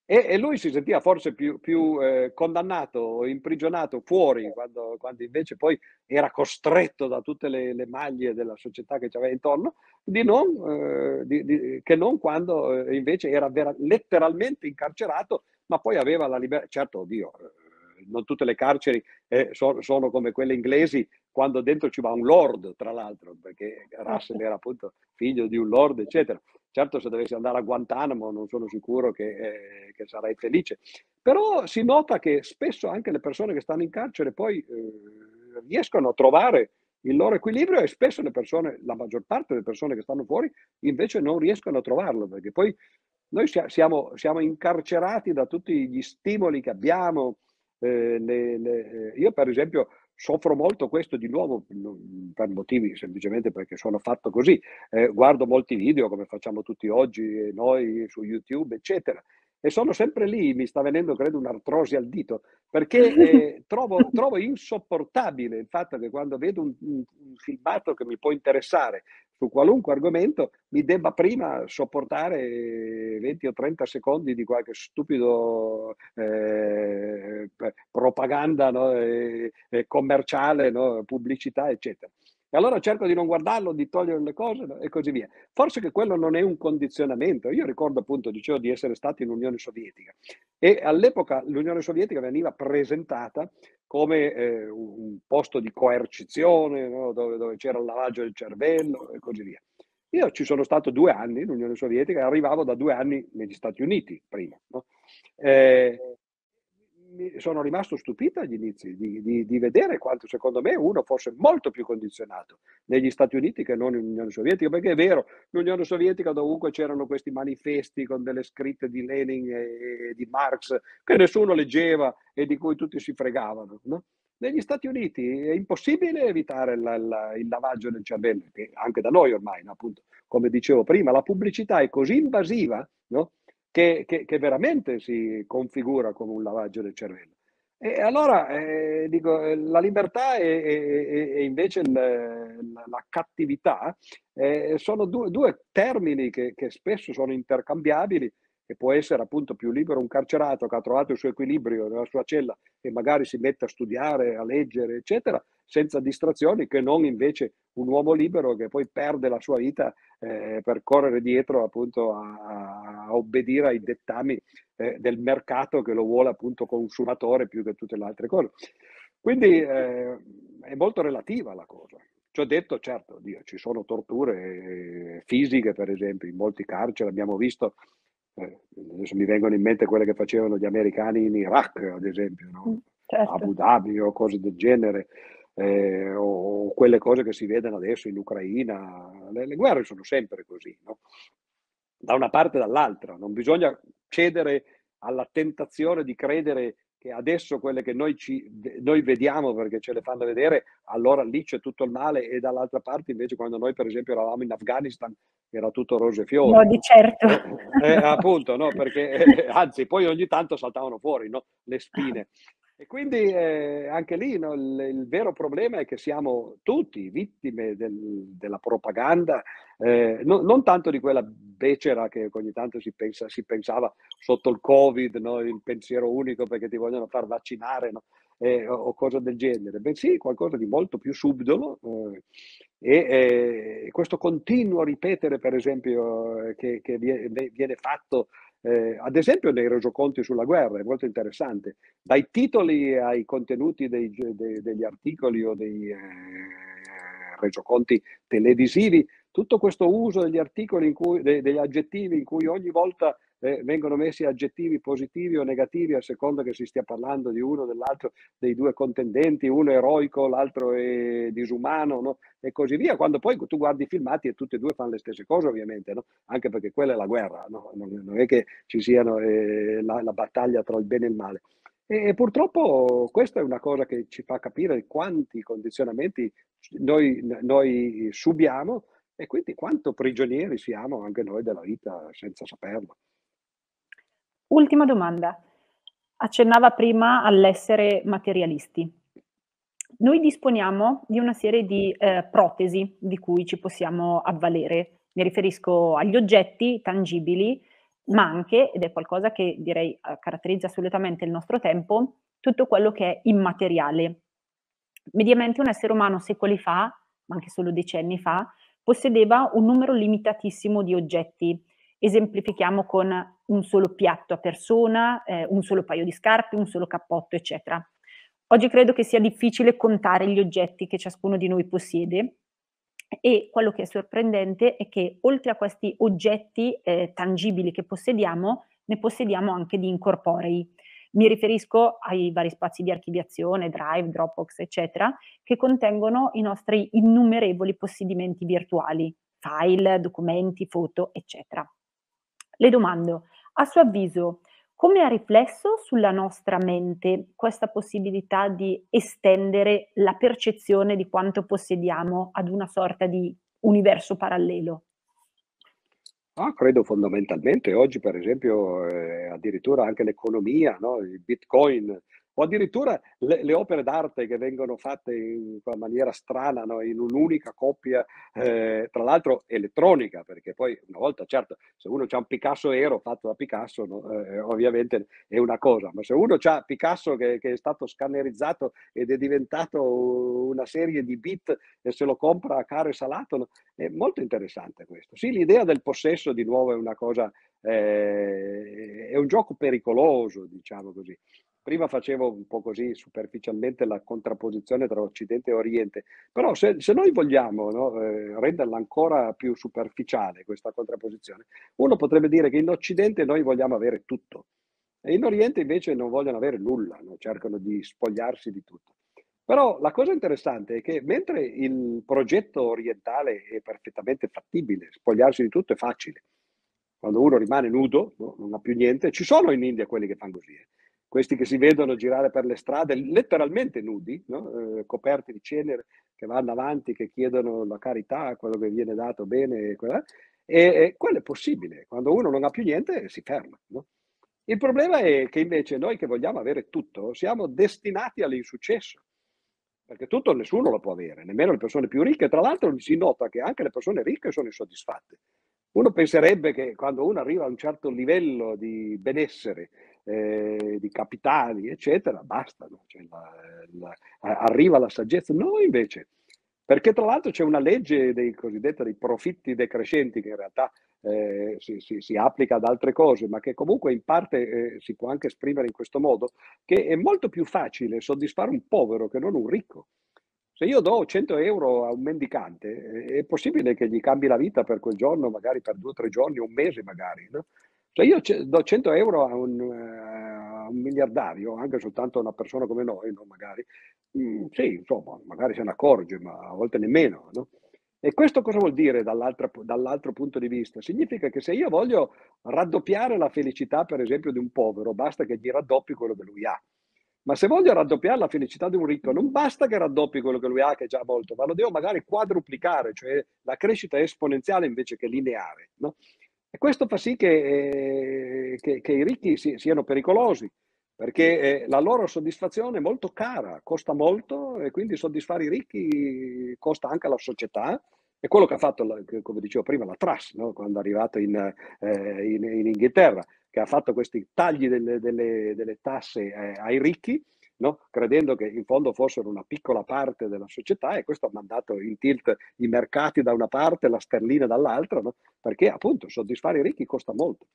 E, e, lui si sentiva forse più, più eh, condannato imprigionato fuori, quando, quando, invece poi era costretto da tutte le, le maglie della società che ci aveva intorno, di non, eh, di, di, che non quando eh, invece era vera, letteralmente incarcerato, ma poi aveva la libertà. Certo, oddio, eh, non tutte le carceri eh, so, sono come quelle inglesi, quando dentro ci va un lord, tra l'altro, perché Russell era appunto figlio di un lord, eccetera. Certo, se dovessi andare a Guantanamo non sono sicuro che, eh, che sarei felice, però si nota che spesso anche le persone che stanno in carcere poi eh, riescono a trovare il loro equilibrio e spesso le persone, la maggior parte delle persone che stanno fuori invece non riescono a trovarlo perché poi noi siamo, siamo incarcerati da tutti gli stimoli che abbiamo. Eh, le, le, io per esempio soffro molto questo di nuovo per motivi semplicemente perché sono fatto così. Eh, guardo molti video come facciamo tutti oggi, noi su YouTube, eccetera. E sono sempre lì, mi sta venendo credo un'artrosi al dito, perché eh, trovo, trovo, insopportabile il fatto che quando vedo un, un, un filmato che mi può interessare su qualunque argomento mi debba prima sopportare 20 o 30 secondi di qualche stupido eh, propaganda no? e, e commerciale, no? pubblicità, eccetera. E allora cerco di non guardarlo, di togliere le cose e così via. Forse che quello non è un condizionamento. Io ricordo appunto, dicevo, di essere stato in Unione Sovietica e all'epoca l'Unione Sovietica veniva presentata come eh, un posto di coercizione, no? dove, dove, c'era il lavaggio del cervello e così via. Io ci sono stato due anni in Unione Sovietica e arrivavo da due anni negli Stati Uniti prima. No? Eh, sono rimasto stupito agli inizi di, di, di, vedere quanto secondo me uno fosse molto più condizionato negli Stati Uniti che non in Unione Sovietica, perché è vero, in Unione Sovietica dovunque c'erano questi manifesti con delle scritte di Lenin e di Marx che nessuno leggeva e di cui tutti si fregavano. No? Negli Stati Uniti è impossibile evitare la, la, il lavaggio del cervello, che anche da noi ormai, no? appunto, come dicevo prima, la pubblicità è così invasiva no? Che, che, che, veramente si configura come un lavaggio del cervello. E allora eh, dico, eh, la libertà e, e, e invece il, la cattività eh, sono due, due termini che, che, spesso sono intercambiabili che può essere appunto più libero un carcerato che ha trovato il suo equilibrio nella sua cella e magari si mette a studiare, a leggere, eccetera, senza distrazioni, che non invece un uomo libero che poi perde la sua vita eh, per correre dietro appunto a, a obbedire ai dettami eh, del mercato che lo vuole appunto consumatore più che tutte le altre cose. Quindi eh, è molto relativa la cosa. Ci ho detto, certo, Dio, ci sono torture fisiche, per esempio, in molti carceri, abbiamo visto eh, adesso mi vengono in mente quelle che facevano gli americani in Iraq, ad esempio, no? Mm, certo. Abu Dhabi o cose del genere, eh, o, o, quelle cose che si vedono adesso in Ucraina. Le, le guerre sono sempre così, no? da una parte e dall'altra, non bisogna cedere alla tentazione di credere che adesso quelle che noi, ci, noi vediamo perché ce le fanno vedere, allora lì c'è tutto il male e dall'altra parte invece quando noi per esempio eravamo in Afghanistan era tutto rose e fiori. No, di certo. Eh, eh, appunto, no, perché eh, anzi poi ogni tanto saltavano fuori no, le spine. E quindi eh, anche lì no, il, il, vero problema è che siamo tutti vittime del, della propaganda, eh, no, non tanto di quella becera che ogni tanto si, pensa, si pensava sotto il Covid, no, il pensiero unico perché ti vogliono far vaccinare eh, o, o cose del genere, bensì qualcosa di molto più subdolo. Eh, e eh, questo continuo ripetere, per esempio, eh, che, che viene, fatto eh, ad esempio nei resoconti sulla guerra, è molto interessante, dai titoli ai contenuti dei, dei, degli articoli o dei eh, resoconti televisivi, tutto questo uso degli articoli, cui, de, degli aggettivi in cui ogni volta eh, vengono messi aggettivi positivi o negativi a seconda che si stia parlando di uno o dell'altro dei due contendenti, uno eroico, l'altro è disumano no? e così via, quando poi tu guardi i filmati e tutti e due fanno le stesse cose ovviamente, no? anche perché quella è la guerra, no? non, è che ci sia eh, la, la battaglia tra il bene e il male. E purtroppo questa è una cosa che ci fa capire quanti condizionamenti noi, noi, subiamo e quindi quanto prigionieri siamo anche noi della vita senza saperlo. Ultima domanda. Accennava prima all'essere materialisti. Noi disponiamo di una serie di eh, protesi di cui ci possiamo avvalere. Mi riferisco agli oggetti tangibili, ma anche, ed è qualcosa che direi eh, caratterizza assolutamente il nostro tempo, tutto quello che è immateriale. Mediamente un essere umano secoli fa, ma anche solo decenni fa, possedeva un numero limitatissimo di oggetti esemplifichiamo con un solo piatto a persona, eh, un solo paio di scarpe, un solo cappotto, eccetera. Oggi credo che sia difficile contare gli oggetti che ciascuno di noi possiede e quello che è sorprendente è che oltre a questi oggetti eh, tangibili che possediamo, ne possediamo anche di incorporei. Mi riferisco ai vari spazi di archiviazione, Drive, Dropbox, eccetera, che contengono i nostri innumerevoli possedimenti virtuali, file, documenti, foto, eccetera. Le domando, a suo avviso, come ha riflesso sulla nostra mente questa possibilità di estendere la percezione di quanto possediamo ad una sorta di universo parallelo? Ah, credo fondamentalmente. Oggi, per esempio, eh, addirittura anche l'economia, no? il Bitcoin o addirittura le, le, opere d'arte che vengono fatte in una maniera strana, no? in un'unica coppia, eh, tra l'altro elettronica, perché poi una volta, certo, se uno ha un Picasso Ero fatto da Picasso, no? eh, ovviamente è una cosa, ma se uno ha Picasso che, che, è stato scannerizzato ed è diventato una serie di bit e se lo compra a caro e salato, no? è molto interessante questo. Sì, l'idea del possesso di nuovo è una cosa, eh, è un gioco pericoloso, diciamo così. Prima facevo un po' così superficialmente la contrapposizione tra Occidente e Oriente, però se, se noi vogliamo no, eh, renderla ancora più superficiale questa contrapposizione, uno potrebbe dire che in Occidente noi vogliamo avere tutto e in Oriente invece non vogliono avere nulla, no? cercano di spogliarsi di tutto. Però la cosa interessante è che mentre il progetto orientale è perfettamente fattibile, spogliarsi di tutto è facile. Quando uno rimane nudo, no? non ha più niente, ci sono in India quelli che fanno così. Eh questi che si vedono girare per le strade letteralmente nudi, no? eh, coperti di cenere, che vanno avanti, che chiedono la carità, quello che viene dato bene, e, e quello è possibile, quando uno non ha più niente si ferma. No? Il problema è che invece noi che vogliamo avere tutto siamo destinati all'insuccesso, perché tutto nessuno lo può avere, nemmeno le persone più ricche, tra l'altro si nota che anche le persone ricche sono insoddisfatte. Uno penserebbe che quando uno arriva a un certo livello di benessere, eh, di capitali, eccetera, bastano, cioè la, la, arriva la saggezza. No, invece, perché tra l'altro c'è una legge dei cosiddetti dei profitti decrescenti che in realtà eh, si, si, si, applica ad altre cose, ma che comunque in parte eh, si può anche esprimere in questo modo, che è molto più facile soddisfare un povero che non un ricco. Se io do 100 euro a un mendicante, è possibile che gli cambi la vita per quel giorno, magari per due o tre giorni, un mese magari. No? Se io do 100 euro a un, uh, un, miliardario, anche soltanto a una persona come noi, no? magari, mm, sì, insomma, magari se ne accorge, ma a volte nemmeno. No? E questo cosa vuol dire dall'altro punto di vista? Significa che se io voglio raddoppiare la felicità, per esempio, di un povero, basta che gli raddoppi quello che lui ha. Ma se voglio raddoppiare la felicità di un ricco, non basta che raddoppi quello che lui ha, che è già molto, ma lo devo magari quadruplicare, cioè la crescita è esponenziale invece che lineare. No? E questo fa sì che, eh, che, che i ricchi si, siano pericolosi, perché eh, la loro soddisfazione è molto cara, costa molto e quindi soddisfare i ricchi costa anche alla società. È quello che ha fatto, come dicevo prima, la Truss, no? quando è arrivato in, eh, in, in Inghilterra che ha fatto questi tagli delle, delle, delle tasse eh, ai ricchi, no? credendo che in fondo fossero una piccola parte della società e questo ha mandato in tilt i mercati da una parte, la sterlina dall'altra, no? perché appunto soddisfare i ricchi costa molto.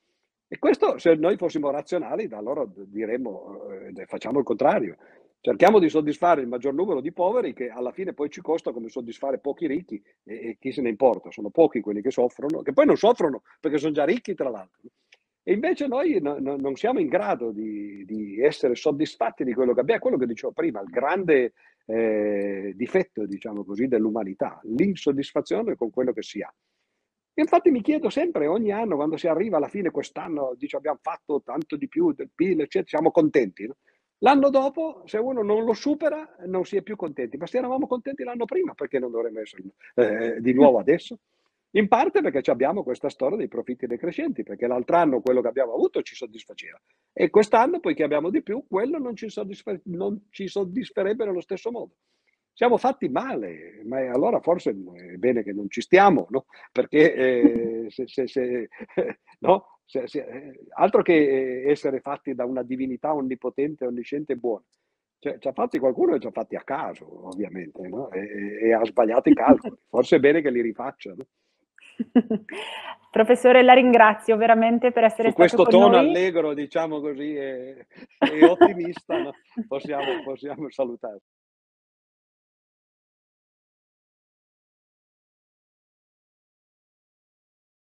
E questo, se noi fossimo razionali, allora diremmo, eh, facciamo il contrario. Cerchiamo di soddisfare il maggior numero di poveri che alla fine poi ci costa come soddisfare pochi ricchi e, e chi se ne importa, sono pochi quelli che soffrono, che poi non soffrono perché sono già ricchi tra l'altro. E invece noi no, no, non siamo in grado di, di, essere soddisfatti di quello che abbiamo, quello che dicevo prima, il grande eh, difetto, diciamo così, dell'umanità, l'insoddisfazione con quello che si ha. Infatti mi chiedo sempre, ogni anno, quando si arriva alla fine quest'anno, dice abbiamo fatto tanto di più del PIL, eccetera, siamo contenti. No? L'anno dopo, se uno non lo supera, non si è più contenti. Ma se eravamo contenti l'anno prima, perché non dovremmo essere eh, di nuovo adesso? In parte perché abbiamo questa storia dei profitti decrescenti, perché l'altro anno quello che abbiamo avuto ci soddisfaceva e quest'anno, poiché abbiamo di più, quello non ci, soddisfa- non ci soddisferebbe nello stesso modo. Siamo fatti male, ma allora forse è bene che non ci stiamo, no? perché eh, se, se, se, no? altro che essere fatti da una divinità onnipotente, onnisciente e buona. Cioè, ci ha fatti qualcuno e ci ha fatti a caso, ovviamente, no? e, e, ha sbagliato i calcoli. Forse è bene che li rifaccia. Professore, la ringrazio veramente per essere Su stato questo tono noi. allegro, diciamo così, e, ottimista, possiamo, possiamo salutare.